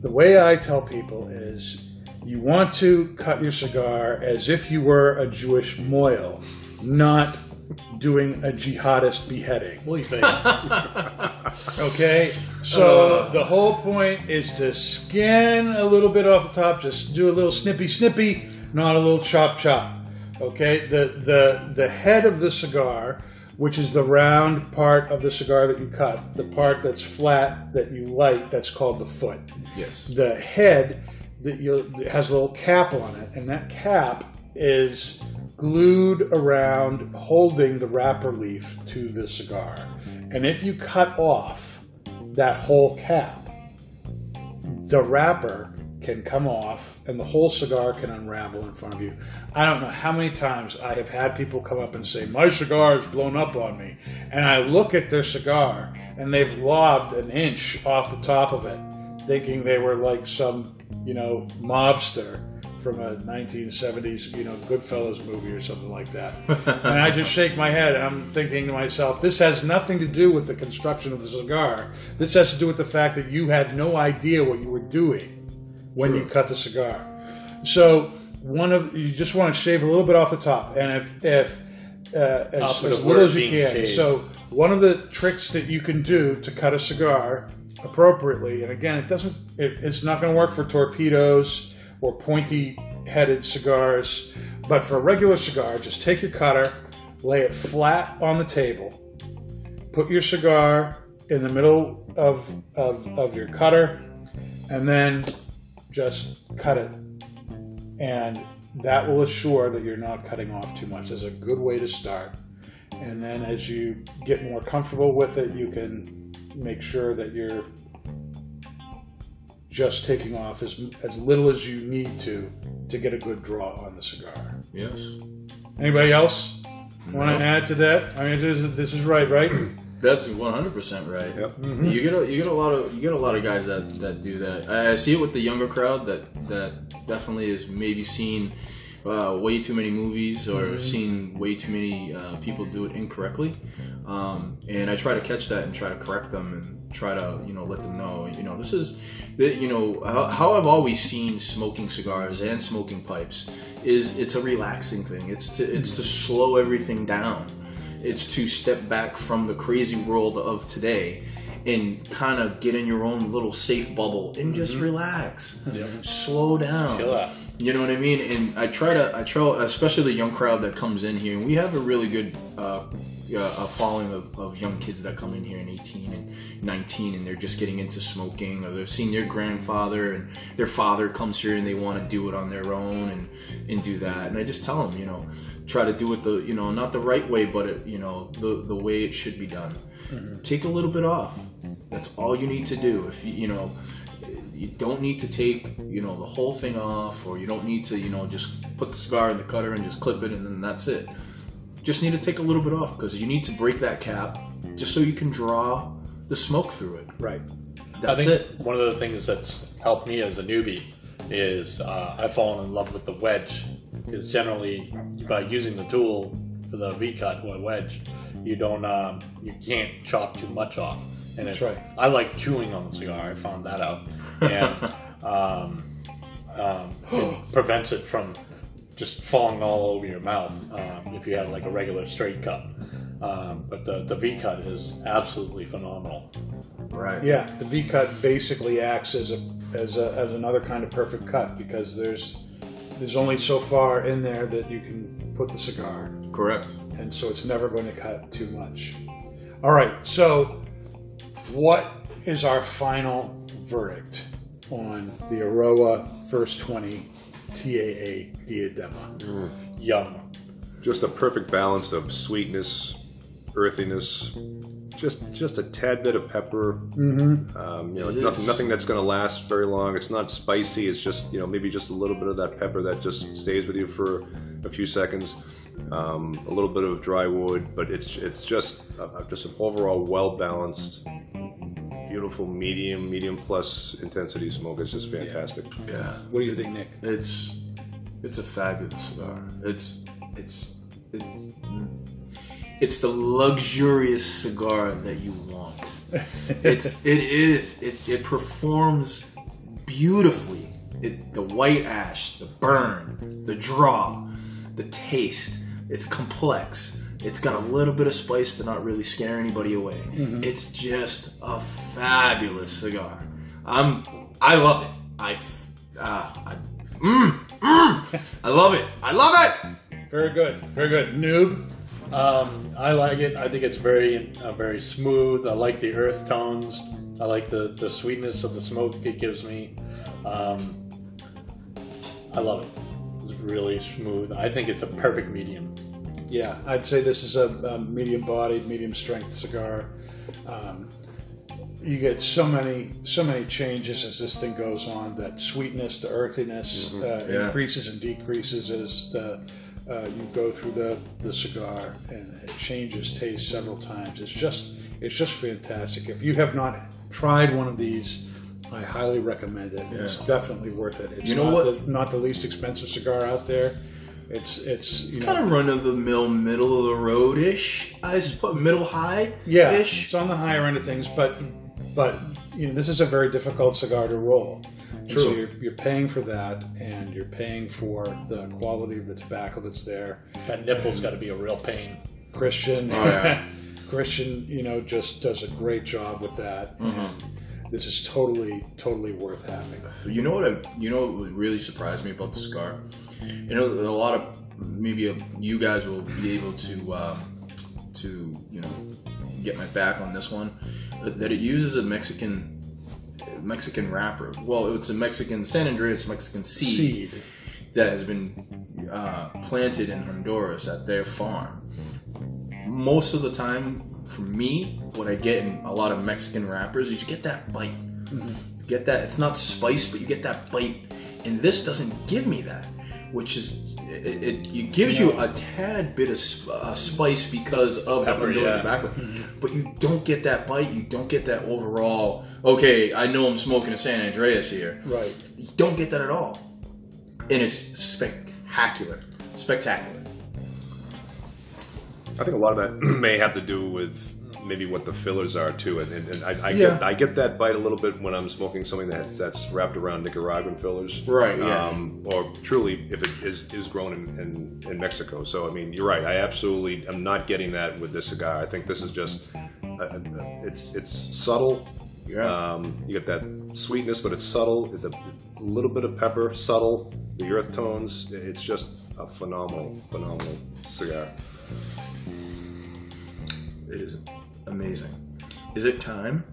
A: The way I tell people is, you want to cut your cigar as if you were a Jewish mohel, not doing a jihadist beheading.
D: Well, you think.
A: Okay, so uh. the whole point is to skin a little bit off the top, just do a little snippy snippy, not a little chop chop. Okay, the the the head of the cigar, which is the round part of the cigar that you cut, the part that's flat that you light, that's called the foot.
B: Yes.
A: The head that you has a little cap on it, and that cap is glued around holding the wrapper leaf to the cigar. And if you cut off that whole cap, the wrapper can come off and the whole cigar can unravel in front of you. I don't know how many times I have had people come up and say, My cigar is blown up on me. And I look at their cigar and they've lobbed an inch off the top of it, thinking they were like some, you know, mobster from a 1970s, you know, Goodfellas movie or something like that. and I just shake my head and I'm thinking to myself, this has nothing to do with the construction of the cigar. This has to do with the fact that you had no idea what you were doing when you cut the cigar. So one of you just want to shave a little bit off the top, and if if uh, as, as little as you can.
D: shaved.
A: So one of the tricks that you can do to cut a cigar appropriately, and again, it doesn't, it, it's not going to work for torpedoes or pointy-headed cigars, but for a regular cigar, just take your cutter, lay it flat on the table, put your cigar in the middle of of, of your cutter, and then just cut it. And that will assure that you're not cutting off too much. That's a good way to start. And then as you get more comfortable with it, you can make sure that you're just taking off as, as little as you need to to get a good draw on the cigar.
B: Yes.
A: Anybody else want to add to that? I mean, this is, this is right, right?
B: That's one hundred percent right.
C: Yep.
B: You get a, you get a lot of you get a lot of guys that, that do that. I I see it with the younger crowd that that definitely is maybe seen uh, way too many movies or seen way too many uh, people do it incorrectly. Um, and I try to catch that and try to correct them and try to you know let them know you know this is the, you know how, how I've always seen smoking cigars and smoking pipes is it's a relaxing thing. It's to it's to slow everything down it's to step back from the crazy world of today and kind of get in your own little safe bubble and just relax. Slow down.
D: Chill out.
B: you know what i mean? And i try to i try especially the young crowd that comes in here and we have a really good uh, uh, a following of, of young kids that come in here in 18 and 19 and they're just getting into smoking or they've seen their grandfather and their father comes here and they want to do it on their own and and do that. And i just tell them you know try to do it the you know not the right way but it, you know the the way it should be done. Take a little bit off. That's all you need to do. If you you know you don't need to take you know the whole thing off or you don't need to you know just put the cigar in the cutter and just clip it and then that's it. Just need to take a little bit off because you need to break that cap just so you can draw the smoke through it.
A: Right.
B: that's it.
D: one of the things that's helped me as a newbie is uh, I've fallen in love with the wedge because generally by using the tool for the V cut or wedge, you don't um, you can't chop too much off. And
A: That's
D: it-
A: right.
D: I like chewing on the cigar. I found that out, and um, um, it prevents it from just falling all over your mouth um, if you have like a regular straight cut. Um, but the, the V cut is absolutely phenomenal.
B: right
A: Yeah, the V cut basically acts as a as a as another kind of perfect cut because there's there's only so far in there that you can put the cigar,
B: correct
A: and so it's never going to cut too much. All right, so what is our final verdict? on the Eiroa First 20 TAA Diadema. Mm.
D: Yum.
C: Just a perfect balance of sweetness, earthiness, just just a tad bit of pepper. Mm-hmm. Um, you know, it's nothing nothing that's going to last very long. It's not spicy. It's just you know maybe just a little bit of that pepper that just stays with you for a few seconds. Um, a little bit of dry wood, but it's it's just uh, just an overall well balanced, beautiful medium medium plus intensity smoke. It's just fantastic.
B: Yeah.
A: What do you think, Nick?
B: It's it's a fabulous cigar. It's it's it's it's the luxurious cigar that you want. It's it is it it performs beautifully. It the white ash, the burn, the draw, the taste. It's complex. It's got a little bit of spice to not really scare anybody away. It's just a fabulous cigar. I'm I love it. I uh, I mm, mm, I love it. I love it.
A: Very good. Very good. Noob.
D: Um, I like it. I think it's very, uh, very smooth. I like the earth tones. I like the, the sweetness of the smoke it gives me. Um, I love it. It's really smooth. I think it's a perfect medium.
A: Yeah, I'd say this is a, a medium-bodied, medium-strength cigar. Um, you get so many, so many changes as this thing goes on. That sweetness, the earthiness uh,
B: Yeah.
A: increases and decreases as the uh, you go through the, the cigar, and it changes taste several times. It's just, it's just fantastic. If you have not tried one of these, I highly recommend it. It's definitely worth it. It's
B: You know
A: not
B: what?
A: the not the least expensive cigar out there. It's it's you know,
B: Kind of run of the mill, middle of the road ish. I suppose middle high.
A: Yeah,
B: ish.
A: it's on the higher end of things, but but you know this is a very difficult cigar to roll. And So you're, you're paying for that, and you're paying for the quality of the tobacco that's there.
D: That nipple's got to be a real pain.
A: Christian,
B: Oh, yeah.
A: Christian, you know, just does a great job with that.
B: Mm-hmm.
A: This is totally, totally worth having.
B: You know what? I, you know what really surprised me about the cigar? You know, a lot of maybe you guys will be able to um, to you know get my back on this one. That it uses a Mexican Mexican wrapper. Well, it's a Mexican San Andreas Mexican seed,
A: Seed.
B: that has been uh, planted in Honduras at their farm. Most of the time, for me, what I get in a lot of Mexican wrappers is you get that bite. You get that. It's not spice, but you get that bite. And this doesn't give me that, which is it, it, it gives you a tad bit of sp- uh, spice because of
D: Pepper,
B: the Honduran
D: yeah.
B: tobacco, but you don't get that bite. You don't get that overall. Okay, I know I'm smoking a San Andreas here.
A: Right.
B: You don't get that at all. And it's spectacular. Spectacular.
C: I think a lot of that may have to do with maybe what the fillers are too, and, and, and I, I
B: Yeah.
C: get I get that bite a little bit when I'm smoking something that that's wrapped around Nicaraguan fillers,
B: Right, yeah.
C: Um, or truly, if it is is grown in, in, in Mexico. So I mean, you're right. I absolutely am not getting that with this cigar. I think this is just uh, uh, it's it's subtle.
B: Yeah.
C: Um, you get that sweetness, but it's subtle. The a little bit of pepper, subtle. The earth tones. It's just a phenomenal, phenomenal cigar.
B: It is amazing. Is it time?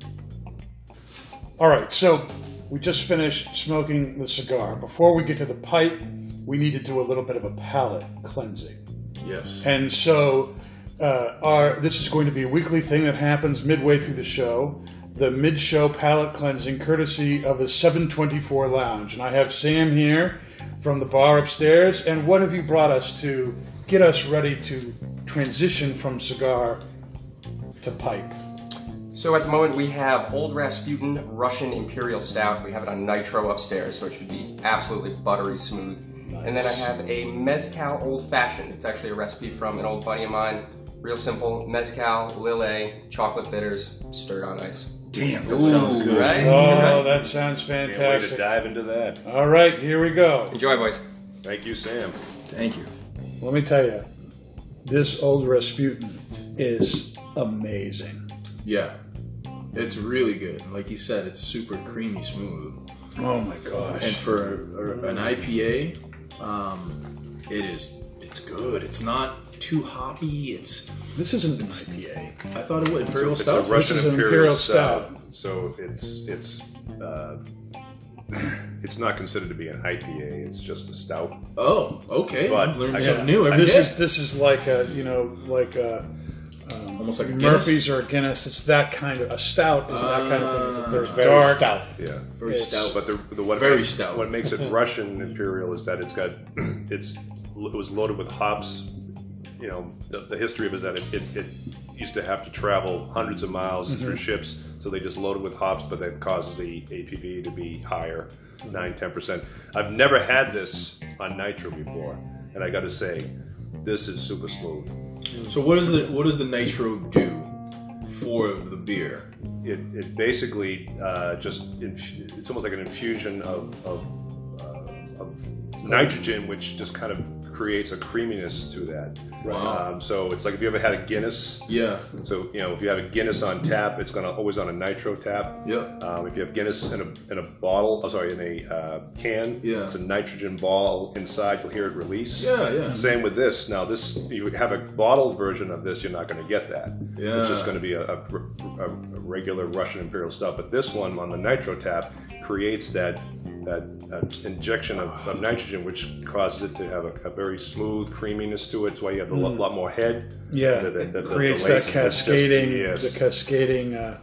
A: All right, so we just finished smoking the cigar. Before we get to the pipe, we need to do a little bit of a palate cleansing.
B: Yes.
A: And so, uh, our this is going to be a weekly thing that happens midway through the show. The mid-show palate cleansing, courtesy of the 724 Lounge, and I have Sam here from the bar upstairs. And what have you brought us to get us ready to transition from cigar to pipe?
E: So at the moment we have Old Rasputin Russian Imperial Stout. We have it on nitro upstairs, so it should be absolutely buttery smooth. And then I have a Mezcal Old Fashioned. It's actually a recipe from an old buddy of mine. Real simple: mezcal, lillet, chocolate bitters, stirred on ice.
B: Damn, that sounds good.
E: Right?
A: Oh, that sounds
C: Can't wait to
A: fantastic.
C: dive into that.
A: All right, here we go.
E: Enjoy, boys.
C: Thank you, Sam.
B: Thank you.
A: Let me tell you, this old Rasputin is amazing.
B: Yeah. It's really good. Like you said, it's super creamy smooth.
A: Oh my gosh!
B: And for an IPA, um, it is it's good. It's not too hoppy. It's
A: This isn't an IPA.
B: I thought it was Imperial
C: It's
B: Stout.
C: a Russian
A: is
C: Imperial,
A: Imperial
C: stout. So it's it's uh, it's not considered to be an IPA. It's just a stout.
B: Oh, okay.
C: But
B: Learn
C: I
B: something
C: got-
B: new every
A: This
B: day.
A: is this is like a you know like a
B: almost like a
A: Murphy's or a Guinness. It's that kind of a stout is that kind of thing. It's a very
D: Very
A: dark.
D: stout.
C: Yeah.
B: very
A: it's-
B: stout.
C: But the, the what
B: Very
C: makes,
B: stout.
C: What makes it Russian Imperial is that it's got it's it was loaded with hops. You know, the, the history of it is that it, it, it used to have to travel hundreds of miles
B: Mm-hmm.
C: through ships, so they just loaded with hops, but that causes the ABV to be higher, nine ten percent. I've never had this on nitro before, and I got to say, this is super smooth.
B: So what does the what does the nitro do for the beer?
C: it, it basically uh, just inf- it's almost like an infusion of of, uh, of nitrogen, which just kind of creates a creaminess to that. Um, so it's like if you ever had a Guinness.
B: Yeah.
C: So you know if you have a Guinness on tap, it's gonna always on a nitro tap.
B: Yeah.
C: Um, if you have Guinness in a, in a bottle, oh, sorry, in a uh, can,
B: Yeah.
C: it's a nitrogen ball inside. You'll hear it release.
B: Yeah. Yeah.
C: Same with this. Now, this you have a bottled version of this, you're not going to get that.
B: Yeah.
C: It's just going to be a, a- a regular Russian Imperial stuff. But this one on the nitro tap creates that that uh, injection of, of nitrogen, which causes it to have a, a very smooth creaminess to it. That's why you have a lot, lot more head.
A: Yeah,
C: The- the-
A: it
C: the- the
A: creates that
C: lace is just-
A: cascading,
C: yes.
A: the cascading uh,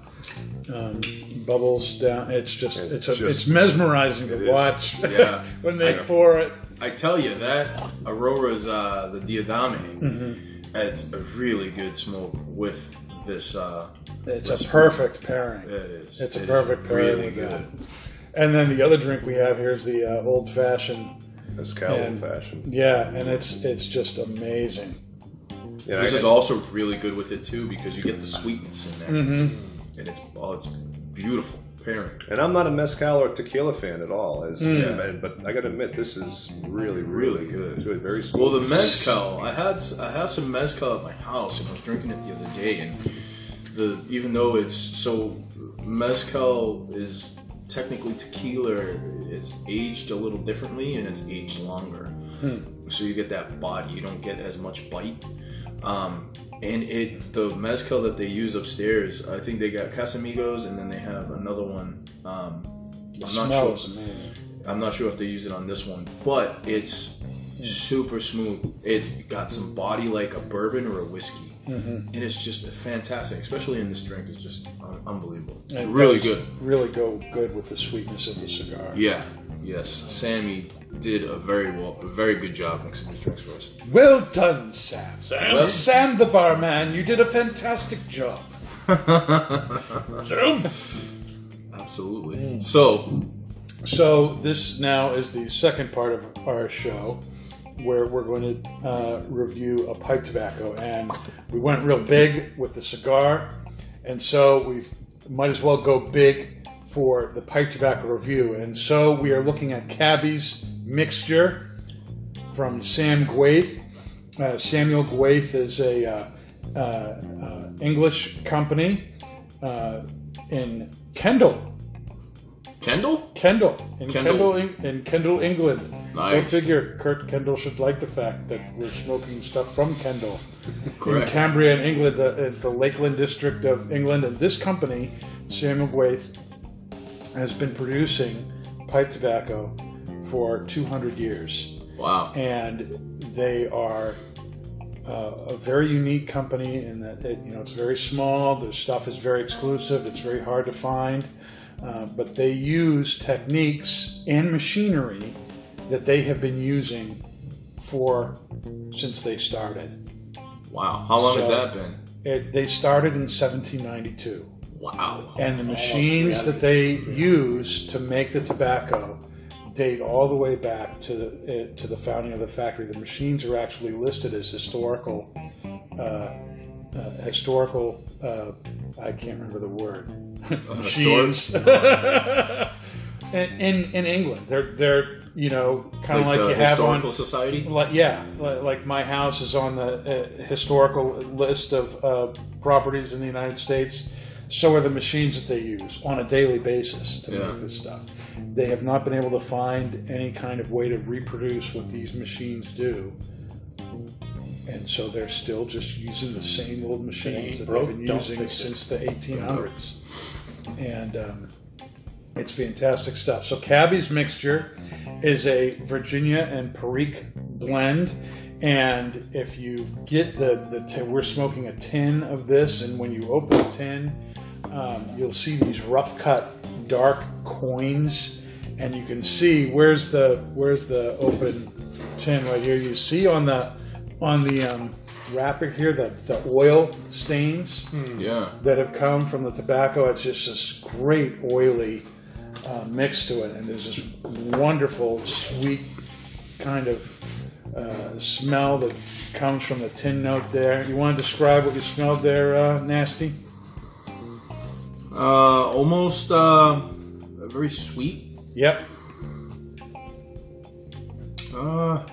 A: um, bubbles down. It's just,
C: It's
A: it's a,
C: just-
A: it's mesmerizing
C: It
A: to
C: is.
A: watch.
B: Yeah.
A: when they
C: I-
A: pour it.
B: I tell you that Eiroa's uh, the Diadema.
A: Mm-hmm.
B: It's a really good smoke with this. Uh,
A: It's a perfect pairing.
B: it is.
A: It's a
B: It is
A: perfect pairing
B: really
A: with
B: good.
A: That. And then the other drink we have here is the uh, old fashioned.
C: Mezcal
A: And-
C: old fashioned.
A: Yeah, and it's it's just amazing.
C: Yeah,
B: This
C: I-
B: is also really good with it too because you get the sweetness in there,
A: Mm-hmm.
B: and it's oh, it's beautiful pairing.
C: and I'm not a mezcal or tequila fan at all. As,
A: Hmm.
B: Yeah.
C: but, but I got to admit, this is really,
B: Really
C: really,
B: good.
C: It's really very smooth.
B: Well, the mezcal, I had I have some mezcal at my house, and I was drinking it the other day, and the even though it's so mezcal is technically tequila, is aged a little differently and it's aged longer, so you get that body. You don't get as much bite. Um, and it the mezcal that they use upstairs, I think they got Casamigos, and then they have another one. Um, I'm not sure.
A: amazing.
B: I'm not sure if they use it on this one, but it's super smooth. It's got some body like a bourbon or a whiskey,
A: Mm-hmm.
B: and it's just fantastic. Especially in this drink, it's just unbelievable. It's
A: It
B: really
A: does
B: good.
A: Really go good with the sweetness of the cigar.
B: Yeah, yes. Sammy did a very well, a very good job mixing these drinks for us.
A: Well done, Sam.
D: Sam?
A: Well, Sam the barman, you did a fantastic job.
D: Zoom.
B: Absolutely.
A: Mm.
B: So,
A: So this now is the second part of our show, where we're going to uh, review a pipe tobacco, and we went real big with the cigar, and so we might as well go big for the pipe tobacco review, and so we are looking at Cabbie's mixture from Sam Gawith. Uh, Samuel Gawith is a uh, uh, uh, English company uh, in Kendal,
B: Kendal.
A: Kendal in
B: Kendal.
A: Kendal, in, in Kendal, England.
B: Nice.
A: Go figure. Kurt Kendall should like the fact that we're smoking stuff from Kendal in
B: Correct.
A: Cumbria, in England, the, uh, the Lakeland district of England. And this company, Samuel Gawith, has been producing pipe tobacco for 200 years
B: Wow.
A: and they are uh, a very unique company in that it, you know it's very small. Their stuff is very exclusive. It's very hard to find, uh, but they use techniques and machinery that they have been using for since they started.
B: Wow. How long has that been?
A: It, they started in 1792.
B: Wow.
A: And the machines that they use to make the tobacco date all the way back to the uh, to the founding of the factory. The machines are actually listed as historical, uh, uh, historical. Uh, I can't remember the word. machines. in, in England, they're they're you know kind of like,
B: the
A: you have on
B: historical society.
A: like yeah, li- like my house is on the uh, historical list of uh, properties in the United States. So are the machines that they use on a daily basis to
B: Yeah.
A: make this stuff. They have not been able to find any kind of way to reproduce what these machines do. And so they're still just using the same old machines that
D: broke,
A: they've been using
D: fix it.
A: since the 1800s. And um, It's fantastic stuff. So Cabbie's mixture is a Virginia and Perique blend. And if you get the, the tin, we're smoking a tin of this, and when you open the tin, um, you'll see these rough cut dark coins, and you can see where's the where's the open tin right here. You see on the on the um, wrapper here the, the oil stains
B: Yeah.
A: that have come from the tobacco. It's just this great oily uh, mix to it, and there's this wonderful sweet kind of uh, smell that comes from the tin note there. You want to describe what you smelled there, uh, Nasty?
B: Uh, almost uh, very sweet.
A: Yep.
B: Uh,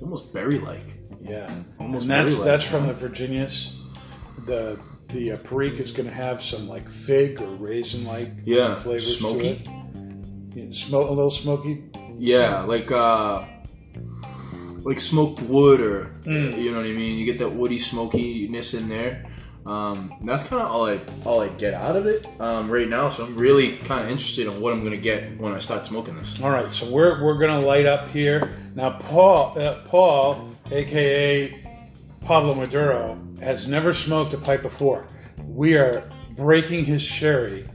B: almost berry-like.
A: Yeah.
B: Almost
A: and that's
B: berry-like,
A: that's from the Virginias. The the uh, Perique is going to have some like fig or raisin like
B: Yeah,
A: flavors
B: smoky.
A: to it. Yeah, smoke a little smoky.
B: Yeah, like uh, like smoked wood, or you know what I mean. You get that woody smokiness in there. Um, that's kind of all I all I get out of it um, right now. So I'm really kind of interested in what I'm gonna get when I start smoking this.
A: All right, so we're, we're going to light up here. Now, Paul, uh, Paul, aka Pablo Maduro, has never smoked a pipe before. We are breaking his sherry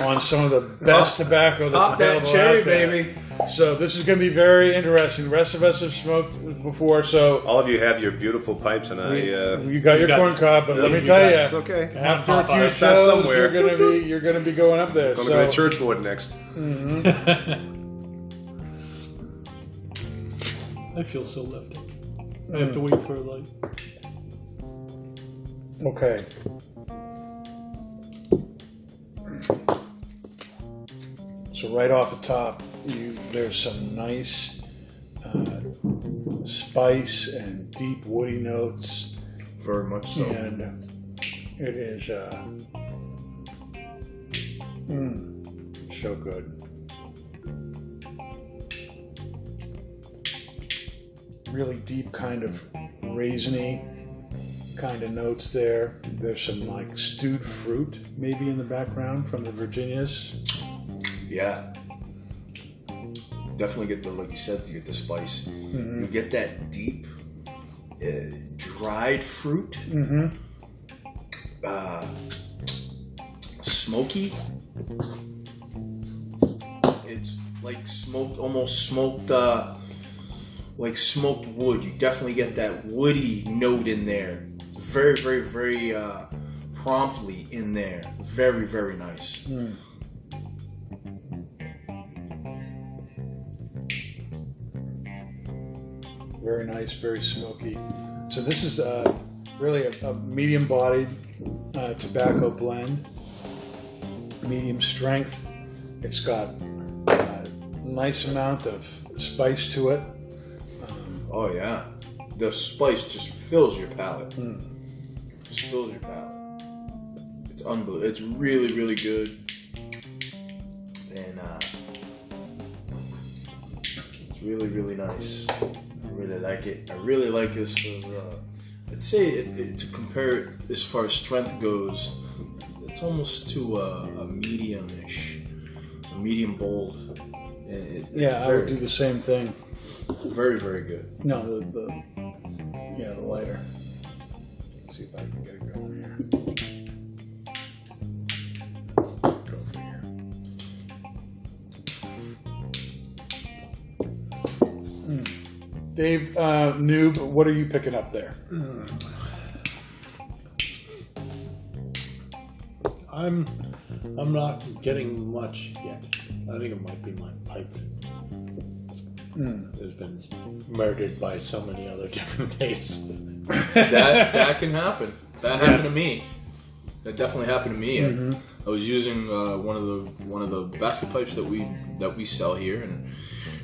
A: on some of the best tobacco that's
B: pop that
A: available
B: cherry,
A: out there.
B: baby.
A: So this is going to be very interesting. The rest of us have smoked before, so
C: All of you have your beautiful pipes, and I. Uh,
A: you got your
D: got-
A: corn cob. But let me
D: you
A: tell
D: got-
A: you,
C: it's okay.
A: after a few
D: Popeye.
A: Shows,
C: somewhere.
A: you're going to be you're going to be going up there.
C: Going
A: so
C: to go to church board next.
D: I feel so lifted. I have to wait for a light.
A: Okay. So right off the top, you there's some nice uh, spice and deep woody notes,
B: Very much so.
A: and it is uh, mm, so good. Really deep kind of raisiny kind of notes there. There's some like stewed fruit maybe in the background from the Virginias.
B: Yeah. Definitely get the like you said, you get the spice. You get that deep uh, dried fruit.
A: Mm-hmm.
B: Uh, smoky. It's like smoked, almost smoked, uh, like smoked wood. You definitely get that woody note in there. Very, very, very uh, promptly in there. Very, very nice.
A: Very nice, very smoky. So this is uh, really a, a medium-bodied uh, tobacco blend, medium strength. It's got a nice amount of spice to it.
B: Oh yeah, the spice just fills your palate. Just fills your palate. It's unbelievable. It's really, really good, and uh, it's really, really nice. I really like it. I really like this. As, uh, I'd say it, it, to compare it as far as strength goes, it's almost to a, a medium-ish, a medium bold. It-
A: Yeah, I would do the same thing.
B: very, very good.
A: No, the, the yeah, the lighter. Let's see if I can Dave, uh, noob, what are you picking up there?
D: I'm I'm not getting much yet. I think it might be my pipe. That has been murdered by so many other different tastes.
B: that that can happen. That happened to me. That definitely happened to me. I, I was using uh, one of the one of the basket pipes that we that we sell here, and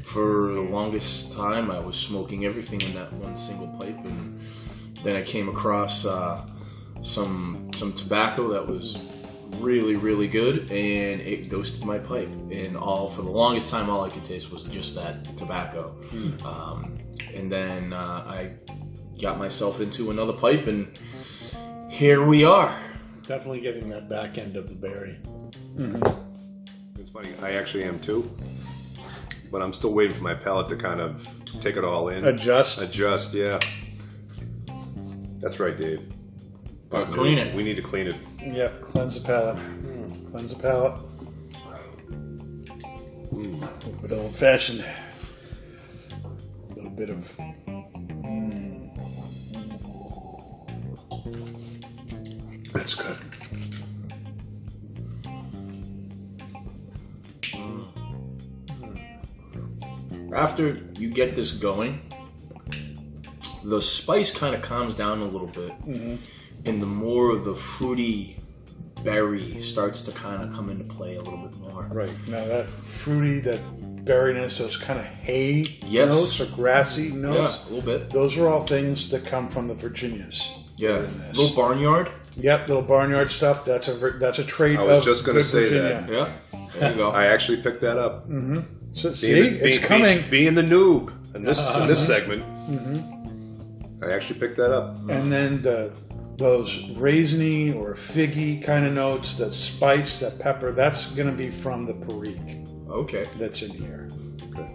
B: for the longest time, I was smoking everything in that one single pipe, and then I came across uh, some some tobacco that was really really good, and it ghosted my pipe. And all for the longest time, all I could taste was just that tobacco. Um, and then uh, I got myself into another pipe, and here we are.
D: Definitely getting that back end of the berry.
C: It's It's funny. I actually am too, but I'm still waiting for my palate to kind of take it all in.
A: Adjust.
C: Adjust. Yeah. That's right, Dave.
B: But clean it.
C: We need to clean it.
A: Yep, cleanse the palate. Cleanse the palate. A bit old fashioned. A little bit of. mm. That's good.
B: After you get this going, the spice kind of calms down a little bit, mm-hmm. and the more of the fruity berry starts to kind of come into play a little bit more.
A: Right. Now that fruity, that berryness, those kind of hay
B: Yes.
A: notes or grassy
B: Yeah,
A: notes,
B: a little bit.
A: those are all things that come from the Virginias.
B: Yeah,
A: in
B: little barnyard.
A: Yep, little barnyard stuff. That's a that's a trait
C: I was
A: of
C: just gonna say
A: Virginia.
C: that.
B: Yeah, there you go.
C: I actually picked that up. Mm-hmm.
A: So, see,
C: the-
A: it's
C: being-
A: coming.
C: Being, being the noob in this uh-huh. in this segment, mm-hmm. I actually picked that up.
A: and then the those raisiny or figgy kind of notes, that spice, that pepper, that's going to be from the perique
B: okay.
A: that's in here.
C: Okay.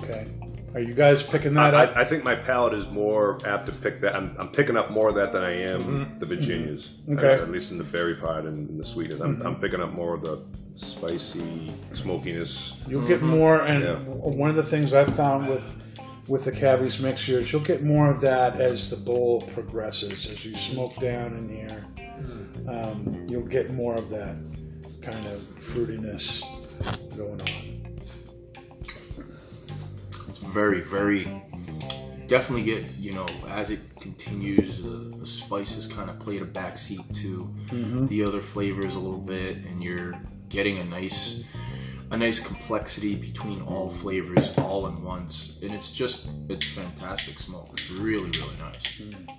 A: Okay, are you guys picking
C: I,
A: that up?
C: I, I think my palate is more apt to pick that. I'm, I'm picking up more of that than I am the Virginias.
A: Mm-hmm. Okay. Mm-hmm.
C: At least in the berry part and the sweetness. I'm, I'm picking up more of the spicy smokiness.
A: You'll get more, and
C: Yeah.
A: one of the things I've found with with the Cabbie's mixture is you'll get more of that as the bowl progresses. As you smoke down in here, um, you'll get more of that kind of fruitiness going on.
B: Very, very. Definitely get you know as it continues, the, the spices kind of played a backseat to mm-hmm. the other flavors a little bit, and you're getting a nice, a nice complexity between all flavors all in once, and it's just it's fantastic smoke. It's really, really nice. Mm.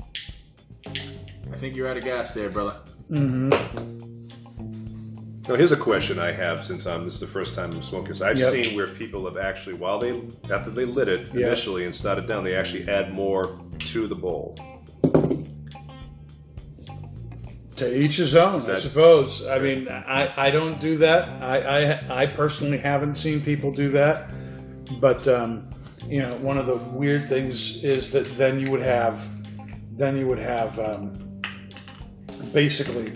B: I think you're out of gas there, brother. Mm-hmm.
C: Now, here's a question I have since I'm this is the first time I'm smoking this. I've
A: Yep.
C: seen where people have actually, while they after they lit it
A: Yeah.
C: initially and started down, they actually add more to the bowl.
A: To each his own, I suppose. I mean, I, I don't do that. I, I I personally haven't seen people do that. But um, you know, one of the weird things is that then you would have, then you would have um, basically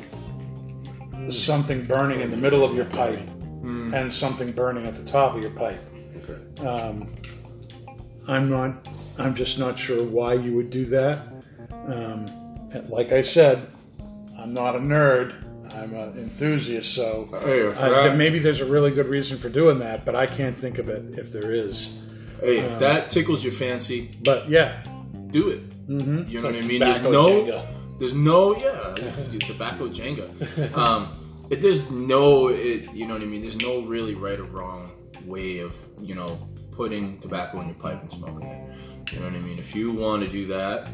A: something burning in the middle of your pipe and something burning at the top of your pipe.
C: Okay.
A: Um, I'm not. I'm just not sure why you would do that. Um, like I said, I'm not a nerd. I'm an enthusiast, so
B: Hey,
A: then maybe there's a really good reason for doing that, but I can't think of it if there is.
B: hey, if that tickles your fancy,
A: But yeah,
B: do it. Mm-hmm. You know what I mean? There's no,
D: Jenga.
B: There's no, yeah, tobacco Jenga. Um, it, there's no, it, you know what I mean? There's no really right or wrong way of, you know, putting tobacco in your pipe and smoking it. You know what I mean? If you want to do that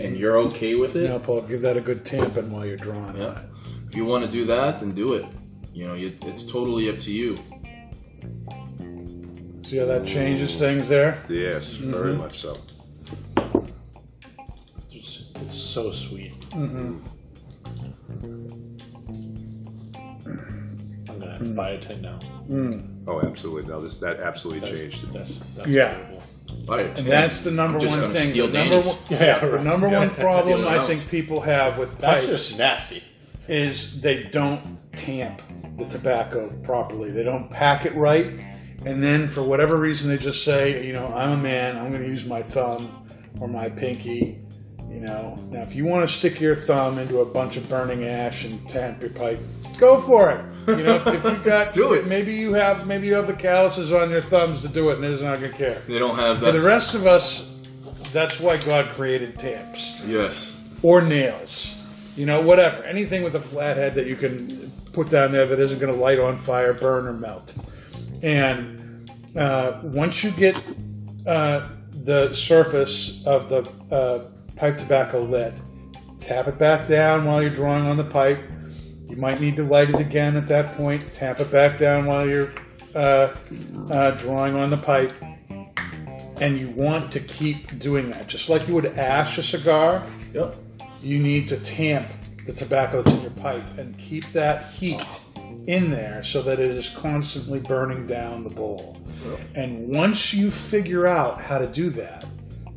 B: and you're okay with it,
A: now Paul, give that a good tamping while you're drawing.
B: yeah.
A: it.
B: If you want to do that, then do it. You know, you, it's totally up to you.
A: See how that changes things there?
C: Yes, very
A: Mm-hmm.
C: much so.
D: It's, it's so sweet. Mm-hmm. I'm gonna have to buy a tin now. Mm.
C: Oh, absolutely. Now this that absolutely
D: That's,
C: changed it.
D: that's, that's
A: Yeah.
D: terrible.
B: Right.
A: And that's the number
B: I'm just
A: one thing.
B: steal
A: the number one, yeah, the
D: right.
A: number one problem I think people have with
D: That's
A: pipes
D: just nasty.
A: is they don't tamp the tobacco properly. They don't pack it right. And then for whatever reason, they just say, you know, I'm a man, I'm going to use my thumb or my pinky. You know, now if you want to stick your thumb into a bunch of burning ash and tamp your pipe, go for it. You know, if, if you got
B: Do it.
A: maybe you have maybe you have the calluses on your thumbs to do it, and it's not going to care.
B: They don't have
A: For the rest of us, that's why God created tamps
B: yes.
A: or nails. You know, whatever. Anything with a flathead that you can put down there that isn't going to light on fire, burn, or melt. And uh, once you get uh, the surface of the uh, pipe tobacco lit, tap it back down while you're drawing on the pipe. You might need to light it again at that point. Tap it back down while you're uh, uh, drawing on the pipe. And you want to keep doing that. Just like you would ash a cigar,
B: Yep.
A: you need to tamp the tobacco that's in your pipe and keep that heat in there so that it is constantly burning down the bowl. And once you figure out how to do that,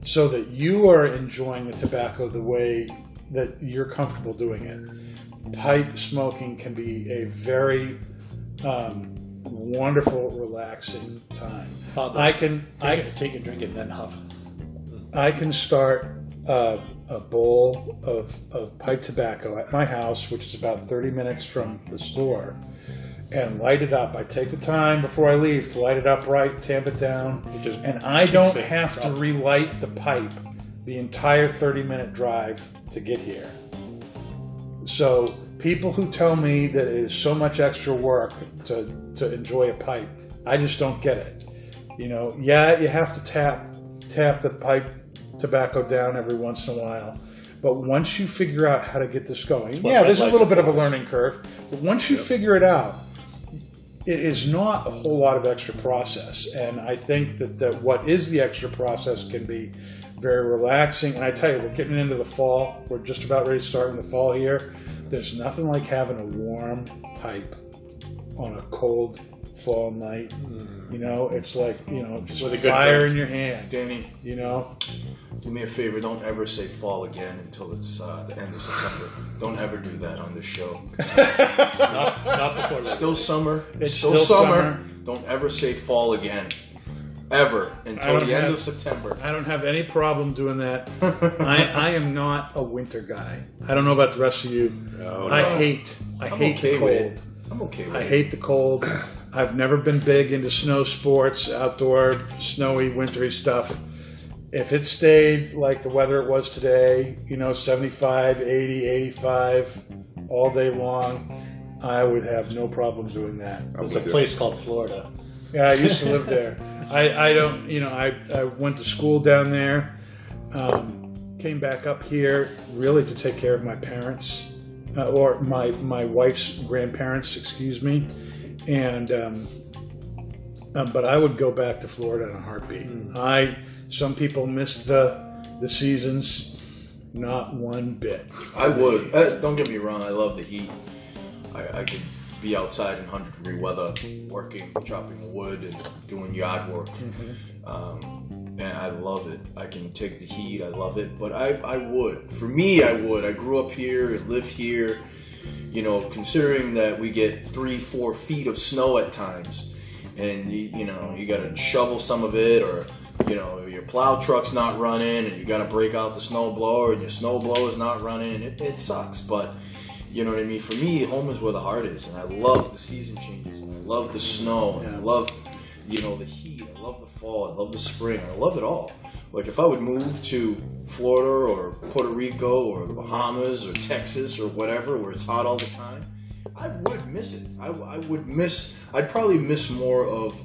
A: so that you are enjoying the tobacco the way that you're comfortable doing it, pipe smoking can be a very um, wonderful, relaxing time.
D: Father,
A: I can I
D: take, a, take a drink and then huff.
A: I can start uh, a bowl of, of pipe tobacco at my house, which is about 30 minutes from the store, and light it up. I take the time before I leave to light it up right, tamp it down,
D: just
A: and I don't
D: it,
A: have to relight the pipe the entire 30 minute drive to get here. So people who tell me that it is so much extra work to, to enjoy a pipe, I just don't get it. You know, yeah, you have to tap tap the pipe tobacco down every once in a while. But once you figure out how to get this going, yeah, there's a little bit of a learning curve. But once you figure it out, it is not a whole lot of extra process. And I think that, that what is the extra process can be very relaxing. And I tell you, we're getting into the fall. We're just about ready to start in the fall here. There's nothing like having a warm pipe on a cold fall night. You know, it's like, you know, just
D: With a good
A: fire
D: drink.
A: in your hand.
B: Danny,
A: You know,
B: do me a favor. Don't ever say fall again until it's uh, the end of September. Don't ever do that on this show.
D: Not, not before
B: It's
D: that.
B: still summer. It's,
A: It's
B: still,
A: still
B: summer.
A: summer.
B: Don't ever say fall again. Ever until the end
A: have-
B: of September.
A: I don't have any problem doing that. I, I am not a winter guy. I don't know about the rest of you.
C: No,
A: I hate I
B: I'm
A: hate
B: okay
A: the
B: with
A: cold.
B: it. I'm okay with
A: I
B: it.
A: hate the cold. I've never been big into snow sports, outdoor, snowy, wintry stuff. If it stayed like the weather it was today, you know, 75, 80, 85 all day long, I would have no problem doing that.
D: There's a place called Florida.
A: Yeah, I used to live there. I, I don't, you know, I, I went to school down there, um, came back up here really to take care of my parents, uh, or my, my wife's grandparents, excuse me. And, um, um, but I would go back to Florida in a heartbeat. I, some people miss the, the seasons, not one bit.
B: I would. Uh, don't get me wrong. I love the heat. I, I could be outside in hundred degree weather, working, chopping wood, and doing yard work. Um, and I love it. I can take the heat. I love it. But I, I would. For me, I would. I grew up here. I live here. You know, considering that we get three, four feet of snow at times, and you, you know you got to shovel some of it, or you know your plow truck's not running, and you got to break out the snow blower, and your snow blower's not running, and it, it sucks. But you know what I mean. For me, home is where the heart is, and I love the season changes, and I love the snow, and I love you know the heat. I love the fall. I love the spring. I love it all. Like if I would move to Florida or Puerto Rico or the Bahamas or Texas or whatever, where it's hot all the time, I would miss it. I, I would miss. I'd probably miss more of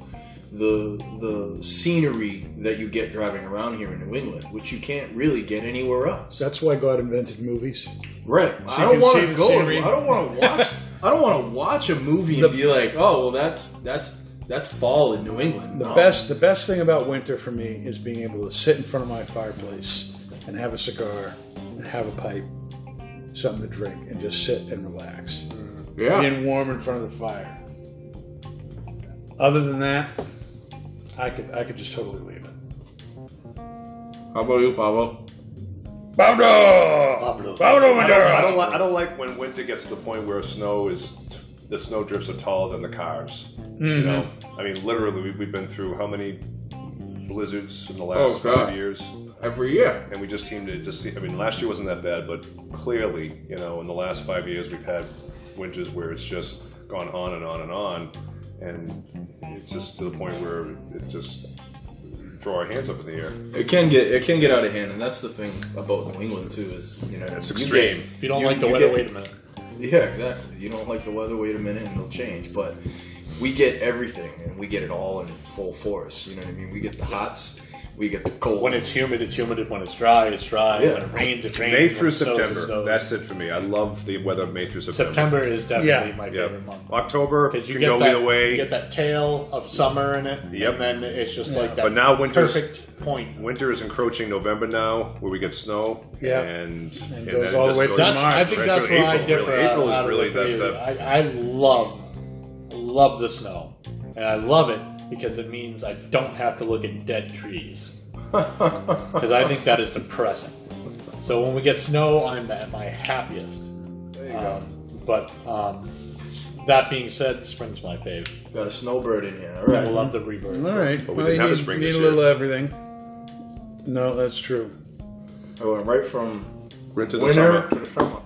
B: the the scenery that you get driving around here in New England, which you can't really get anywhere else.
A: That's why God invented movies.
B: Right. I
A: you
B: don't want to
A: the
B: go.
A: scenery.
B: I don't want to watch. I don't want to watch a movie and be like, oh, well, that's that's that's fall in New England.
A: The
B: No.
A: best, the best thing about winter for me is being able to sit in front of my fireplace and have a cigar and have a pipe, something to drink, and just sit and relax,
B: Yeah.
A: being warm in front of the fire. Other than that, I could, I could just totally leave it.
B: How about you, Pablo?
A: Pablo,
D: Pablo.
A: Pablo
C: I don't, I don't, like, I don't like when winter gets to the point where snow is the snow drifts are taller than the cars. You mm-hmm. know, I mean, literally, we- we've been through how many blizzards in the last
B: Oh, God.
C: five years,
B: Every year.
C: and we just seem to just see. I mean, last year wasn't that bad, but clearly, you know, in the last five years, we've had winters where it's just gone on and on and on, and it's just to the point where it just throw our hands up in the air.
B: It can get it can get out of hand, and that's the thing about New England too. Is you know
C: It's
B: you
C: extreme.
B: get-
D: If you don't
B: you-
D: like the
B: you
D: weather,
B: get-
D: wait a minute.
B: Yeah, exactly. You don't like the weather, wait a minute and it'll change. But we get everything and we get it all in full force. You know what I mean? We get the hots, we get the cold.
D: When it's humid, it's humid. When it's dry, it's dry.
B: Yeah.
D: When it rains, it rains.
C: May through
D: it snows,
C: September.
D: snows.
C: That's it for me. I love the weather May through September.
D: September is definitely
A: Yeah.
D: my
C: Yeah.
D: favorite month.
C: October
D: Because you
C: can
D: get
C: go
D: that,
C: either way.
D: you get that tail of summer in it,
C: Yep.
D: and then it's just like that.
C: But now winter's-
D: perfect point.
C: Winter is encroaching November now, where we get snow.
A: Yeah.
C: and,
A: And
C: and
A: goes all the way
C: goes-
A: through
D: That's, I think
C: right
D: that's
C: through
D: where I
C: April,
D: differ.
C: really. April is really
D: the three
C: the-
D: of you. I, I love love the snow, and I love it because it means I don't have to look at dead trees. Because I think that is depressing. So when we get snow, I'm at my happiest.
B: There you go.
D: Um, but um, that being said, spring's my fave.
B: Got a snowbird in here. All
D: I
B: right.
D: love the rebirth.
A: All right.
C: But we
A: well,
C: didn't
A: you
C: have a
A: need,
C: spring
A: need
C: this
A: a
C: year.
A: little everything. No, that's true.
B: I went right from
C: We're the
B: winter
C: summer.
B: to the summer.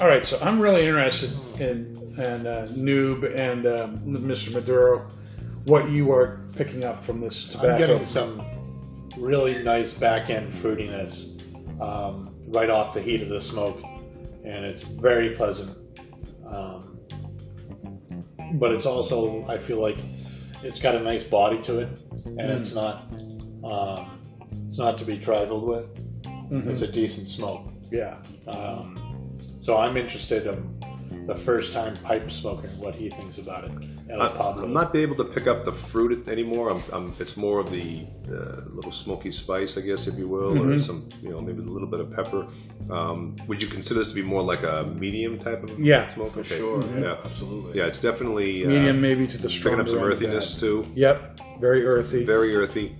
A: All right, so I'm really interested in and uh, Noob and um, Mr. Maduro, what you are picking up from this tobacco.
D: I'm getting some really nice back end fruitiness um, right off the heat of the smoke, and it's very pleasant. Um, but it's also, I feel like it's got a nice body to it, and it's not um, it's not to be trifled with. It's a decent smoke.
A: yeah.
D: Um, so I'm interested in the first time pipe smoking what he thinks about it. El
C: I,
D: Pablo.
C: I'm not be able to pick up the fruit anymore. I'm, I'm, it's more of the uh, little smoky spice, I guess, if you will, or some, you know, maybe a little bit of pepper. Um, would you consider this to be more like a medium type of
A: Yeah,
C: smoke?
B: For
C: Okay.
B: sure.
C: Yeah,
B: Absolutely.
C: yeah, it's definitely uh,
A: Medium, maybe to the
C: picking
A: stronger
C: up some earthiness too.
A: Yep, very earthy.
C: Very earthy.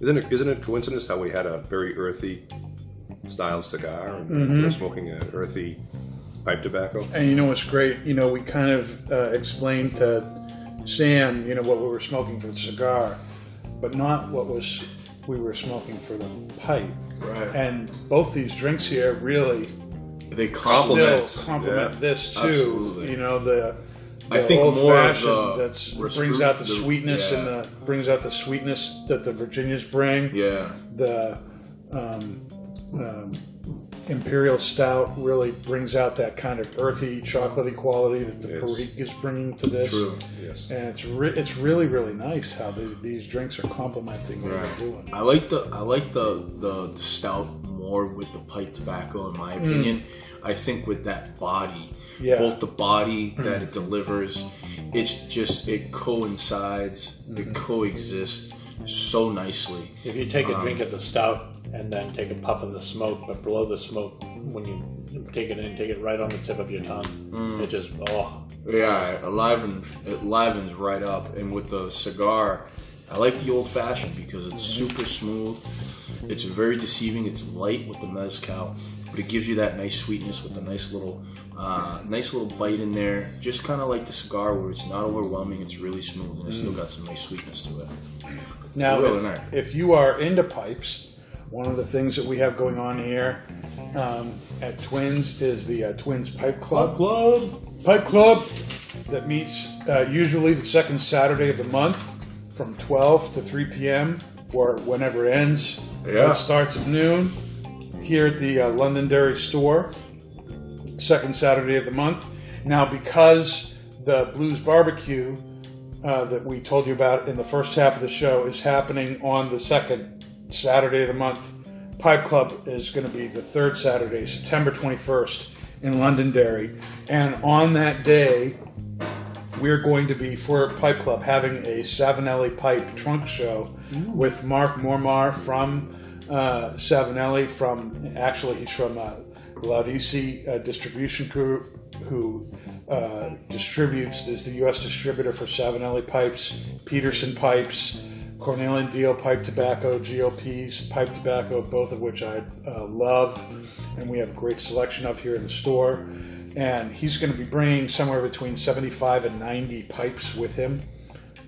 C: Isn't it? Isn't it a coincidence how we had a very earthy style cigar and
A: Mm-hmm.
C: we're smoking an earthy pipe tobacco?
A: And you know what's great? You know, we kind of uh, explained to Sam, you know, what we were smoking for the cigar, but not what was we were smoking for the pipe.
B: Right.
A: And both these drinks here really
B: They complement.
A: still complement
C: Yeah,
A: this too.
B: absolutely.
A: You know, the,
B: I
A: the
B: think
A: old
B: more of
A: fashioned
B: the
A: that's brings out the,
B: the-
A: sweetness and the brings out the sweetness that the Virginias bring.
B: Yeah.
A: The um, um, Imperial Stout really brings out that kind of earthy, chocolatey quality that the
C: Yes.
A: Perique is bringing to this.
B: True.
C: Yes.
A: And it's re- it's really really nice how the, these drinks are complementing what
B: Right.
A: you're doing.
B: I like the I like the the stout more with the pipe tobacco in my mm. opinion. I think with that body,
A: Yeah.
B: both the body mm. that it delivers, it's just it coincides, it mm-hmm. coexists so nicely.
D: If you take a
B: Um,
D: drink as a stout and then take a puff of the smoke, but blow the smoke, when you take it in, take it right on the tip of your tongue.
B: Mm.
D: It just oh,
B: Yeah, it livens it livens right up, and with the cigar, I like the old fashioned because it's super smooth. It's very deceiving. It's light with the mezcal, but it gives you that nice sweetness with a nice little, uh, nice little bite in there. Just kind of like the cigar, where it's not overwhelming. It's really smooth, and it's still got some nice sweetness to it.
A: Now,
B: Really
A: if, if you are into pipes, one of the things that we have going on here um, at Twins is the uh, Twins Pipe Club. Club. Pipe Club that meets uh, usually the second Saturday of the month from 12 to 3 p.m. or whenever it ends.
B: Yeah.
A: It starts at noon here at the uh, Londonderry store, second Saturday of the month. Now, because the Blues Barbecue uh, that we told you about in the first half of the show is happening on the second Saturday of the month. Pipe Club is going to be the third Saturday, September 21st in Londonderry. And on that day, we're going to be, for Pipe Club, having a Savinelli Pipe trunk show with Mark Mormar from uh, Savinelli, from, actually, he's from uh, Laudisi uh, Distribution Group, who uh, distributes, is the U.S. distributor for Savinelli Pipes, Peterson Pipes, Cornell & Diehl Pipe Tobacco, G.L. Pease Pipe Tobacco, both of which I uh, love, and we have a great selection of here in the store. And he's going to be bringing somewhere between 75 and 90 pipes with him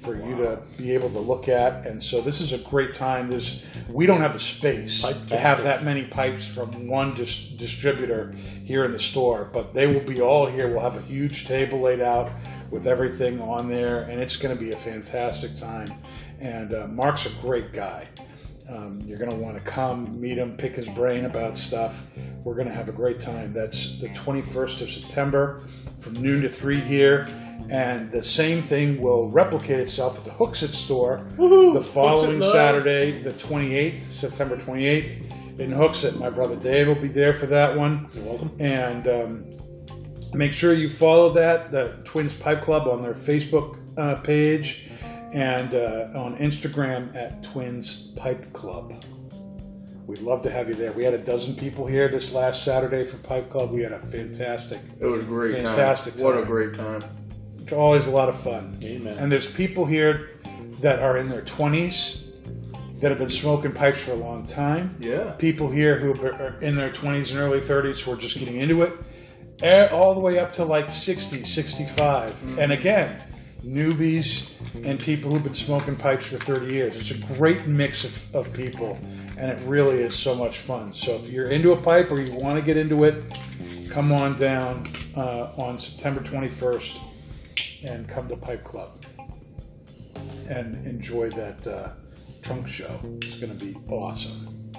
A: for you to be able to look at. And so this is a great time. This we don't have the space to have that many pipes from one dis- distributor here in the store, but they will be all here. We'll have a huge table laid out with everything on there, and it's going to be a fantastic time. And uh, Mark's a great guy. Um, you're going to want to come meet him, pick his brain about stuff. We're going to have a great time. That's the 21st of September from noon to 3 here. And the same thing will replicate itself at the Hooksett store the following. Saturday, the 28th, September 28th, in Hooksett. My brother Dave will be there for that one.
D: you're welcome.
A: And um, make sure you follow that, the Twins Pipe Club, on their Facebook uh, page and uh, on Instagram at Twins Pipe Club. We'd love to have you there. We had a dozen people here this last Saturday for Pipe Club. We had a fantastic,
B: It was great
A: Fantastic
B: time. What a great time.
A: It's always a lot of fun.
D: Amen.
A: And there's people here that are in their 20s that have been smoking pipes for a long time.
B: Yeah.
A: People here who are in their 20s and early 30s who are just getting into it, eh, all the way up to like 60, 65. And again, newbies and people who've been smoking pipes for 30 years. It's a great mix of, of people, and it really is so much fun. So if you're into a pipe or you want to get into it, come on down uh, on September 21st and come to Pipe Club and enjoy that uh, trunk show. It's going to be awesome.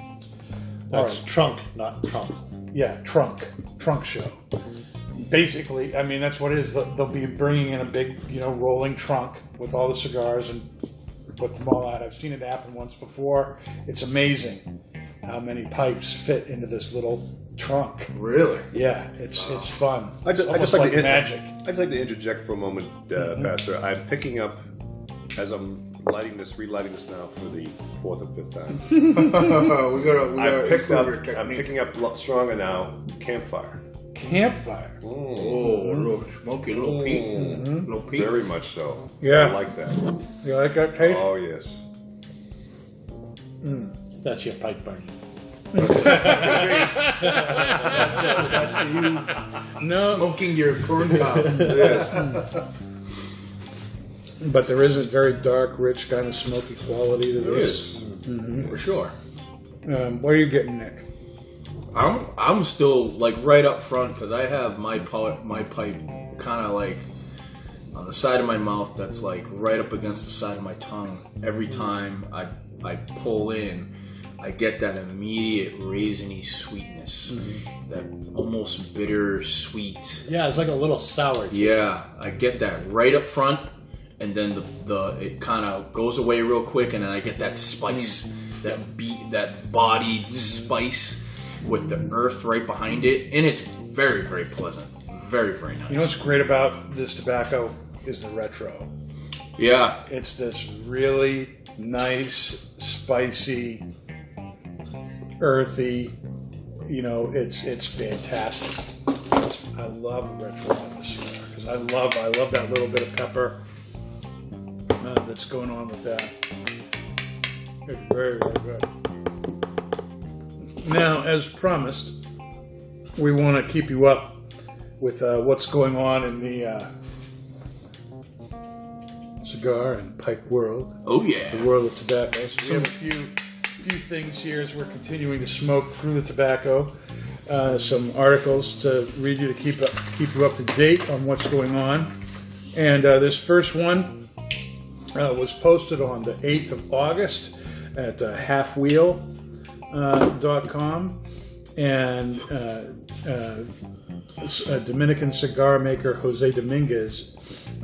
D: That's
A: Alright.
D: trunk, not trunk.
A: Yeah, trunk, trunk show. Basically, I mean that's what it is. They'll be bringing in a big, you know, rolling trunk with all the cigars and put them all out. I've seen it happen once before. It's amazing how many pipes fit into this little trunk.
B: Really?
A: Yeah, it's it's fun.
C: I just,
A: It's
C: I just like,
A: like
C: to in-
A: magic.
C: I just like to interject for a moment, uh, Pastor. I'm picking up as I'm lighting this, relighting this now for the fourth and fifth time.
B: we gotta, we gotta
C: I've picked up.
B: improve your
C: I'm picking up a lot stronger now. Campfire.
A: Campfire.
B: Oh, a little smoky, a little peat,
A: Mm-hmm.
B: little peat.
C: Very much so.
A: Yeah.
C: I like that.
A: You like that taste?
C: Oh yes.
D: That's your pipe burning.
B: That's, it. That's you
A: No,
B: smoking your corn cob.
C: Yes.
A: but there is a very dark, rich kind of smoky quality to this.
B: for sure.
A: Um, what are you getting, Nick?
B: I'm I'm still like right up front because I have my pipe my pipe kind of like on the side of my mouth that's like right up against the side of my tongue. Every time I I pull in, I get that immediate raisiny sweetness, mm-hmm. that almost bitter sweet.
D: Yeah, it's like a little sour.
B: Yeah, I get that right up front, and then the, the it kind of goes away real quick, and then I get that spice, mm. that beat, that bodied mm-hmm. spice with the earth right behind it, and it's very very pleasant, very very nice.
A: You know what's great about this tobacco is the retro.
B: yeah,
A: It's this really nice, spicy, earthy. You know, it's it's fantastic. It's, I love retro on cigar because I love I love that little bit of pepper uh, that's going on with that. It's very very good. Now, as promised, we want to keep you up with uh, what's going on in the uh, cigar and pipe world
B: oh yeah,
A: the world of tobacco. So we have a few few things here as we're continuing to smoke through the tobacco. Uh, some articles to read you to keep up, keep you up to date on what's going on. And uh, this first one uh, was posted on the 8th of August at uh, halfwheel.com. and uh, uh, Dominican cigar maker, Jose Dominguez,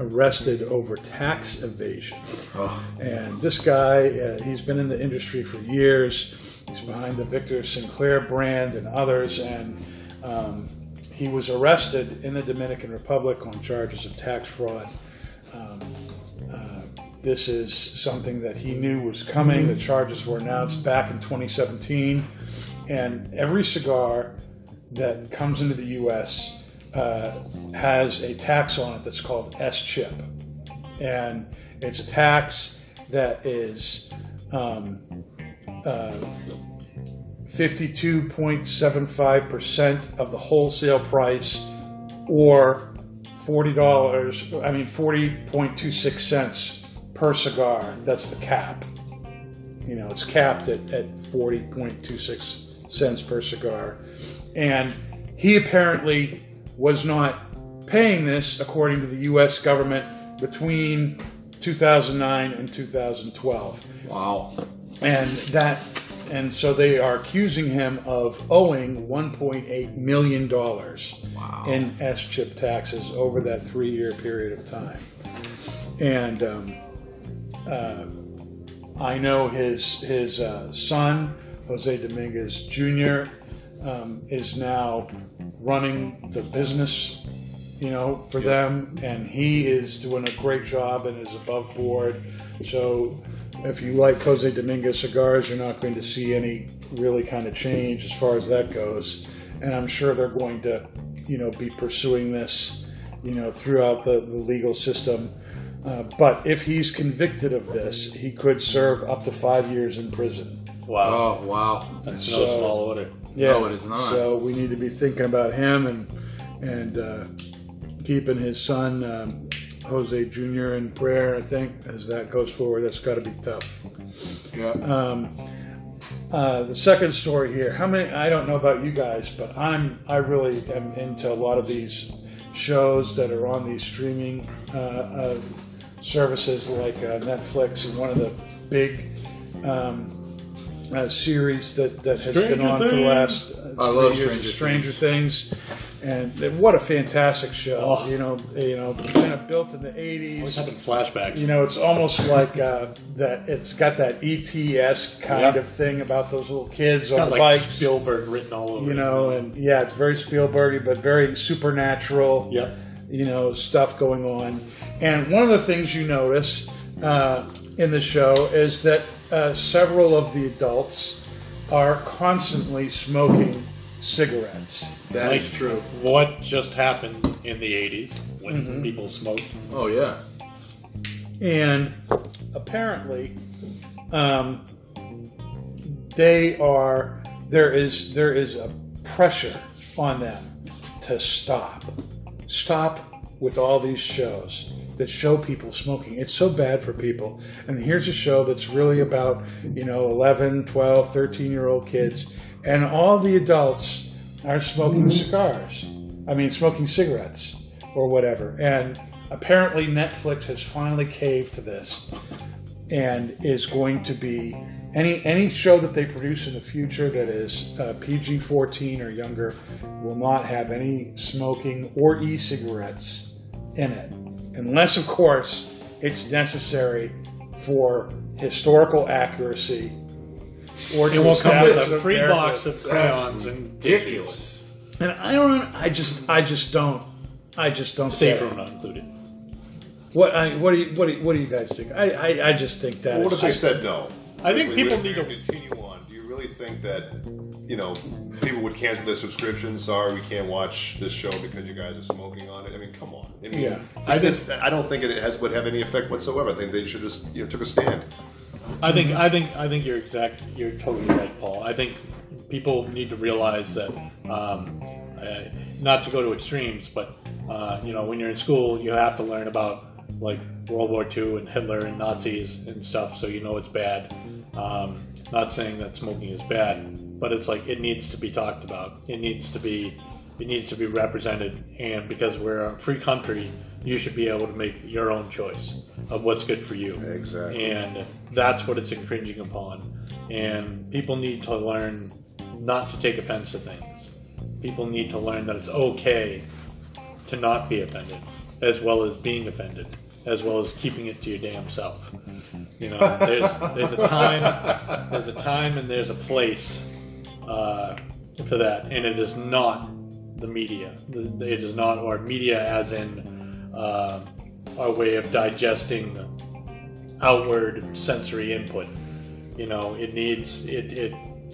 A: arrested over tax evasion.
B: Oh.
A: And this guy, uh, he's been in the industry for years. He's behind the Victor Sinclair brand and others, and um, he was arrested in the Dominican Republic on charges of tax fraud. Um, uh, this is something that he knew was coming. The charges were announced back in 2017, and every cigar that comes into the U.S. Uh, has a tax on it that's called SCHIP, and it's a tax that is um, uh, 52.75% of the wholesale price or $40, I mean 40.26 cents per cigar. That's the cap. You know, it's capped at, at 40.26 cents per cigar. And he apparently was not paying this according to the U.S. government between 2009 and 2012
B: wow,
A: and that and so they are accusing him of owing 1.8 million dollars in SCHIP taxes over that three-year period of time. And um, uh, I know his his uh, son Jose Dominguez Jr. Um, is now running the business you know, for them, and he is doing a great job and is above board. So, if you like Jose Dominguez cigars, you're not going to see any really kind of change as far as that goes. And I'm sure they're going to, you know, be pursuing this you know, throughout the, the legal system. Uh, but if he's convicted of this, he could serve up to five years in prison.
D: Wow,
B: Oh wow!
D: that's
A: so-
D: no small order.
A: Yeah,
B: No, it is not.
A: So we need to be thinking about him and and uh, keeping his son um, Jose Jr. in prayer. I think as that goes forward, that's got to be tough.
B: Yeah.
A: Um, uh, the second story here. How many? I don't know about you guys, but I'm I really am into a lot of these shows that are on these streaming uh, uh, services like uh, Netflix and one of the big um, uh, series that, that has been
D: Stranger
A: on for the last uh,
B: I love
A: years is
B: Stranger
A: Stranger Things. And what a fantastic show!
D: Oh.
A: You know, you know, kind of built in the '80s.
D: Always having flashbacks.
A: You know, it's almost like uh, that. It's got that ETS kind
D: Yep.
A: of thing about those little kids
D: got
A: on the
D: like
A: bikes.
D: Spielberg written all over.
A: you
D: it.
A: know, and yeah, it's very Spielbergy, but very supernatural.
D: Yep.
A: You know, stuff going on. And one of the things you notice uh, in the show is that uh, several of the adults are constantly smoking cigarettes.
B: That is
D: Like-
B: true.
D: What just happened in the '80s when
A: Mm-hmm.
D: people smoked?
B: Oh yeah.
A: and apparently um, they are there is there is a pressure on them to stop stop with all these shows that show people smoking. It's so bad for people. And here's a show that's really about you know 11 12 13 year old kids. And all the adults are smoking cigars. I mean smoking cigarettes or whatever. And apparently netflix has finally caved to this and is going to be any any show that they produce in the future that is uh, PG-14 or younger will not have any smoking or e-cigarettes in it, unless of course it's necessary for historical accuracy. Or
D: It will come with a free
A: narrative.
D: box of crayons and
B: Ridiculous.
A: And I don't. I just. I just don't. I just don't.
D: Safe room not included.
A: What? I, what do you? What do you, What do you guys think? I. I, I just think that.
C: Well, what
A: is
C: if they
A: just-
C: said no?
D: I think
C: We-
D: people need to-
C: continue on. Really think that you know people would cancel their subscription? Sorry, we can't watch this show because you guys are smoking on it. I mean, come on. I mean,
A: Yeah.
C: I, it's, I don't think it has would have any effect whatsoever. I think they should just you know took a stand.
D: I think I think I think you're exact. You're totally right, Paul. I think people need to realize that, um, uh, not to go to extremes, but uh, you know, when you're in school, you have to learn about like World War II and Hitler and Nazis and stuff, so you know it's bad. Um, not saying that smoking is bad, but it's like it needs to be talked about. It needs to be it needs to be represented, and because we're a free country, you should be able to make your own choice of what's good for you.
C: Exactly.
D: And that's what it's infringing upon. And people need to learn not to take offense to things. People need to learn that it's okay to not be offended, as well as being offended, as well as keeping it to your damn self. You know, there's there's a time, there's a time, and there's a place uh, for that, and it is not the media. It is not, our media as in uh, our way of digesting outward sensory input. You know, it needs it. it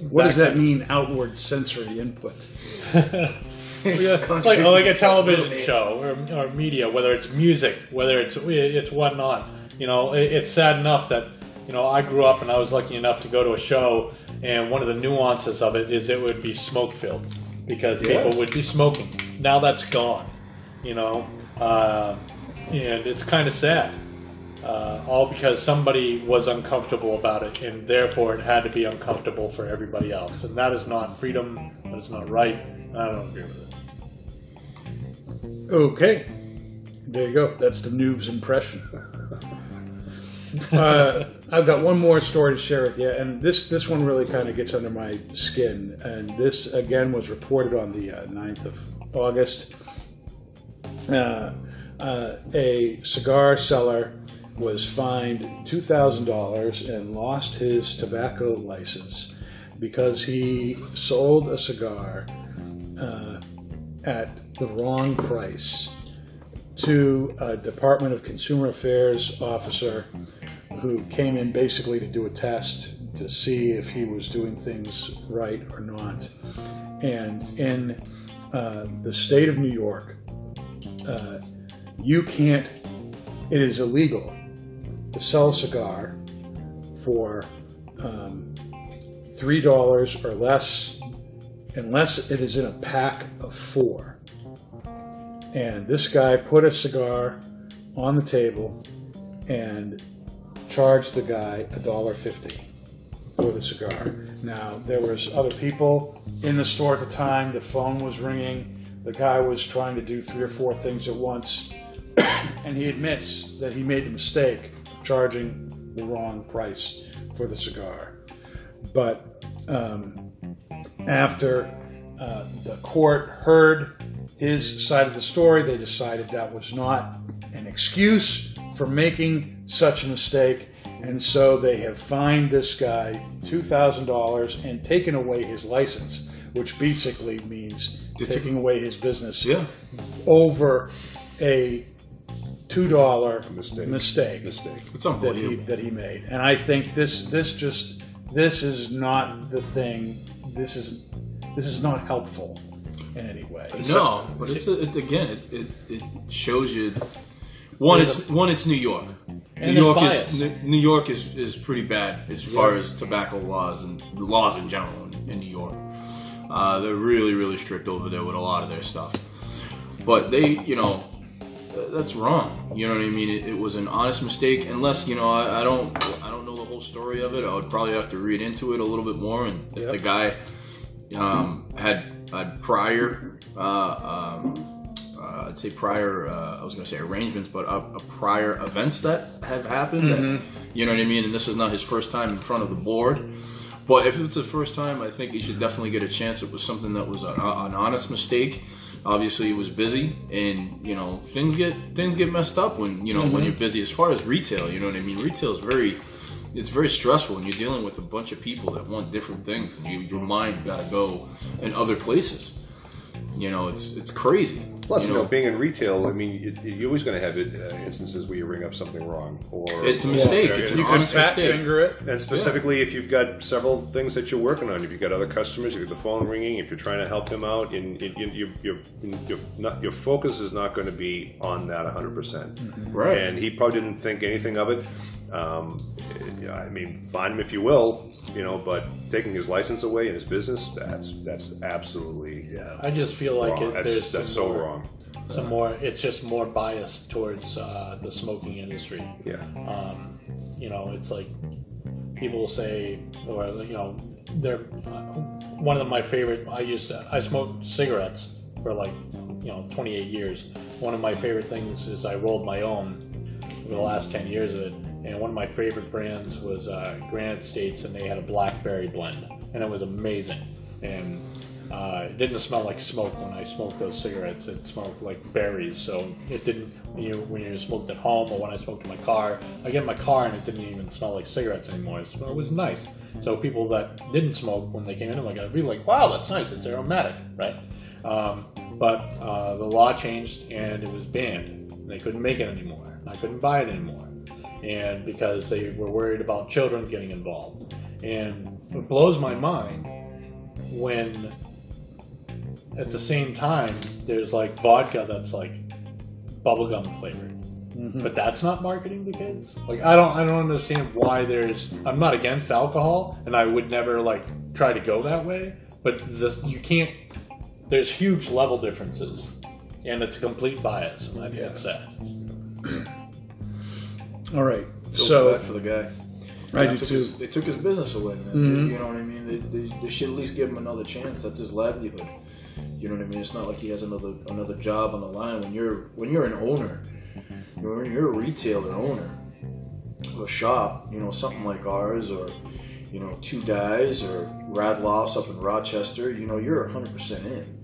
A: What does that mean? Outward sensory input.
D: like, like a television show or, or media, whether it's music, whether it's it's whatnot. You know, it, it's sad enough that you know I grew up and I was lucky enough to go to a show, and one of the nuances of it is it would be smoke filled because people would be smoking. Now that's gone. You know, uh, and it's kind of sad. Uh, all because somebody was uncomfortable about it, and therefore it had to be uncomfortable for everybody else. And that is not freedom. That is not right. I don't agree with it.
A: Okay, there you go. That's the noob's impression. uh, I've got one more story to share with you, and this this one really kind of gets under my skin. And this again was reported on the uh, 9th of August. Uh, uh, a cigar seller was fined two thousand dollars and lost his tobacco license because he sold a cigar uh, at the wrong price to a Department of Consumer Affairs officer who came in basically to do a test to see if he was doing things right or not. And in uh, the state of New York, uh, you can't. It is illegal to sell a cigar for um, three dollars or less, unless it is in a pack of four. And this guy put a cigar on the table and charged the guy a dollar fifty for the cigar. Now there was other people in the store at the time. The phone was ringing. The guy was trying to do three or four things at once, and he admits that he made the mistake of charging the wrong price for the cigar. But um, after uh, the court heard his side of the story, they decided that was not an excuse for making such a mistake. And so they have fined this guy $2,000 and taken away his license, which basically means taking away his business
B: Yeah.
A: over a $2
C: mistake.
A: mistake
C: Mistake.
A: That he that he made. And I think this this just this is not the thing. This is this is not helpful in any way.
B: No, but it's a, it, again, it, it, it shows you. One,
D: There's
B: it's one, it's New York.
D: And
B: New York
D: there's
B: is. New New York is, is pretty bad as far as tobacco laws and laws in general in, in New York. Uh, they're really really strict over there with a lot of their stuff. But they, you know, th- that's wrong. You know what I mean? It, it was an honest mistake. Unless you know, I, I don't, I don't know the whole story of it. I would probably have to read into it a little bit more. And if the guy um, had prior, uh, um, uh, I'd say prior, uh, I was going to say arrangements, but uh, uh, prior events that have happened. That, you know what I mean? And this is not his first time in front of the board. But if it's the first time, I think he should definitely get a chance. It was something that was an, an honest mistake. Obviously, he was busy, and you know things get things get messed up when you know when you're busy. As far as retail, you know what I mean. Retail is very it's very stressful, when you're dealing with a bunch of people that want different things, and you, your mind got to go in other places. You know, it's it's crazy.
C: Plus, you know, being in retail, I mean, you, you're always going to have it, uh, instances where you ring up something wrong, or
B: it's a mistake.
C: or-
B: It's
C: and-
B: an
A: you can
B: honest
A: fat
B: mistake.
A: finger it.
C: And specifically, if you've got several things that you're working on, if you've got other customers, you've got the phone ringing, if you're trying to help them out, and, and you, you, you're, you're not, your focus is not going to be on that 100%. percent
B: Right.
C: And he probably didn't think anything of it. Um, I mean, fine him if you will, you know, but taking his license away in his business, that's that's absolutely yeah,
D: I just feel like
C: wrong.
D: it,
C: That's,
D: there's
C: that's so
D: more,
C: wrong.
D: Some more. It's just more biased towards uh, the smoking industry.
C: Yeah.
D: Um, you know, it's like people say, or you know, they're uh, one of my favorite. I used to, I smoked cigarettes for like you know 28 years. One of my favorite things is I rolled my own for the last 10 years of it. And one of my favorite brands was uh, Granite States, and they had a blackberry blend, and it was amazing. And uh, it didn't smell like smoke when I smoked those cigarettes. It smelled like berries, so it didn't. When you when you smoked at home or when I smoked in my car, I get in my car and it didn't even smell like cigarettes anymore. It, smelled, it was nice. So people that didn't smoke when they came in, like I'd be like, "Wow, that's nice. It's aromatic, right?" Um, but uh, the law changed and it was banned. They couldn't make it anymore. I couldn't buy it anymore, and because they were worried about children getting involved. And it blows my mind when at the same time there's like vodka that's like bubblegum flavored. Mm-hmm. But that's not marketing to kids? Like i don't i don't understand why there's i'm not against alcohol and i would never like try to go that way but this, you can't there's huge level differences and it's a complete bias and i think it's sad
A: All right.
B: Feel
A: So
B: bad for the guy.
A: I
B: They
A: do
B: took
A: too.
B: His, they took his business away, man. Mm-hmm. You know what I mean? They, they, they should at least give him another chance. That's his livelihood. You know what I mean? It's not like he has another another job on the line. When you're when you're an owner, mm-hmm. you're you're a retailer owner of a shop. You know something like ours, or you know two guys or Radloffs up in Rochester. You know you're 100 percent in.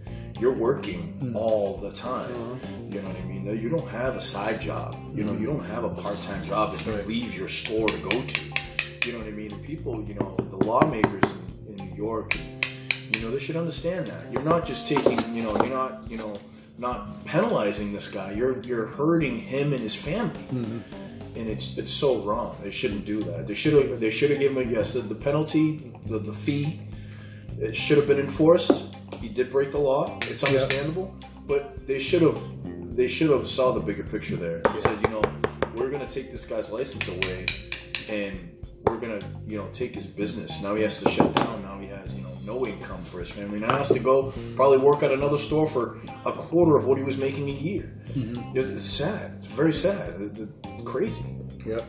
B: You're working mm. all the time. Uh-huh. You know what I mean? You don't have a side job. You know you mm-hmm. don't have a part time job that you leave your store to go to. You know what I mean? People, you know, the lawmakers in, in New York, you know, they should understand that. You're not just taking, you know, you're not, you know, not penalizing this guy. You're you're hurting him and his family, mm-hmm. and it's it's so wrong. They shouldn't do that. They should have they should have given him yes the penalty, the, the fee. It should have been enforced. He did break the law. It's understandable, but they should have they should have saw the bigger picture there and said, you know, we're gonna take this guy's license away, and we're gonna, you know, take his business. Now he has to shut down. Now he has, you know, no income for his family. Now he has to go probably work at another store for a quarter of what he was making a year. It's, it's sad. It's very sad. It- it- It's crazy.
A: Yep.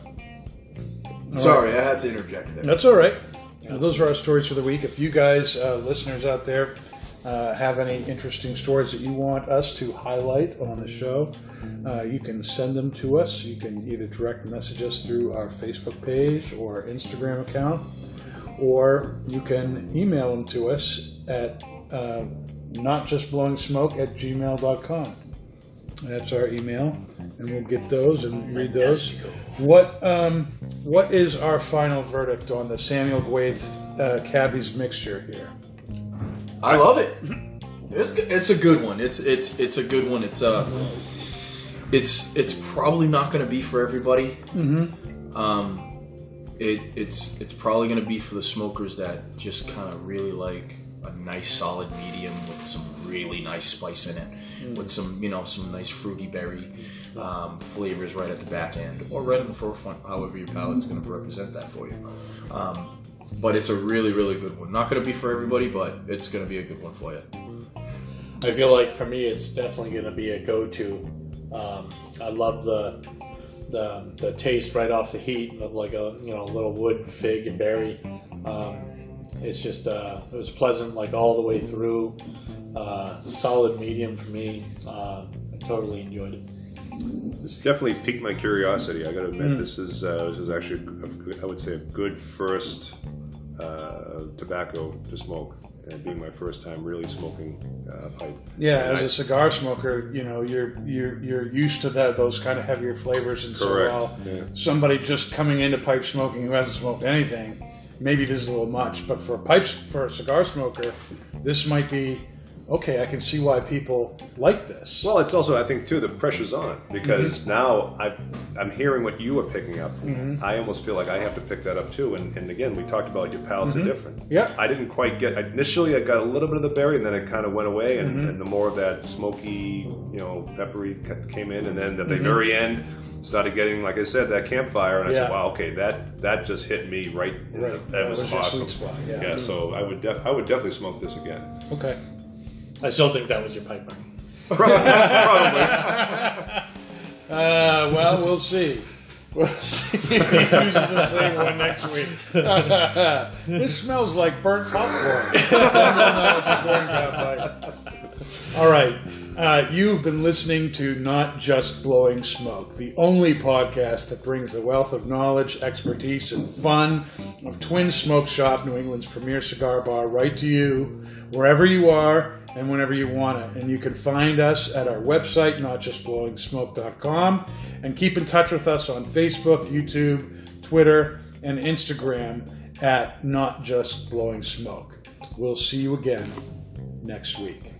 B: Sorry, I had to interject there.
A: That's all right. Uh, those are our stories for the week. If you guys, uh, listeners out there, uh, have any interesting stories that you want us to highlight on the show, uh, you can send them to us. You can either direct message us through our Facebook page or Instagram account, or you can email them to us at uh, notjustblowingsmoke at gmail.com. That's our email, and we'll get those and read those. What um, what is our final verdict on the Samuel Gawith uh, Cabbie's mixture here?
B: I love it. It's it's a good one. It's it's it's a good one. It's uh it's it's probably not going to be for everybody. Mm-hmm. Um, it it's it's probably going to be for the smokers that just kind of really like a nice solid medium with some really nice spice in it, with some you know some nice fruity berry um, flavors right at the back end or right in the forefront. However your palate's going to represent that for you. Um, but it's a really really good one. Not going to be for everybody, but it's going to be a good one for you.
D: I feel like for me, it's definitely going to be a go-to. Um, I love the, the the taste right off the heat of like a you know a little wood fig and berry. Um, it's just uh, it was pleasant like all the way through. Uh, solid medium for me. Uh, I totally enjoyed it.
C: This definitely piqued my curiosity. I got to admit, this is uh, this is actually, a I would say, a good first uh, tobacco to smoke, and being my first time really smoking uh, pipe.
A: Yeah,
C: And
A: as
C: I-
A: a cigar smoker, you know you're you're you're used to that those kind of heavier flavors, and so
C: Correct,
A: while
C: yeah.
A: somebody just coming into pipe smoking who hasn't smoked anything, maybe this is a little much. But for a pipes for a cigar smoker, this might be okay. I can see why people like this.
C: Well, it's also I think too the pressure's on because
A: Mm-hmm.
C: now I I'm hearing what you are picking up. I almost feel like I have to pick that up too. And, and again, we talked about your palates are different.
A: Mm-hmm. Yeah.
C: I didn't quite get initially. I got a little bit of the berry, and then it kind of went away, and,
A: Mm-hmm.
C: and the more of that smoky, you know, peppery came in, and then at
A: Mm-hmm.
C: the very end started getting, like I said, that campfire, and I said,
A: Yeah.
C: wow, okay, that that just hit me right.
A: Right.
C: that
A: That
C: was,
A: was
C: awesome.
A: spot, yeah.
C: So I would def- I would definitely smoke this again.
A: okay.
D: I still think that was your pipe probably.
A: Uh, well, we'll see. We'll see if he uses the same one next week. this smells like burnt popcorn. No, it's a corn cob pipe. All right. Uh, you've been listening to Not Just Blowing Smoke, the only podcast that brings the wealth of knowledge, expertise, and fun of Twin Smoke Shop, New England's premier cigar bar, right to you, wherever you are and whenever you want it. And you can find us at our website, notjustblowingsmoke.com, and keep in touch with us on Facebook, YouTube, Twitter, and Instagram at Not Just Blowing Smoke. We'll see you again next week.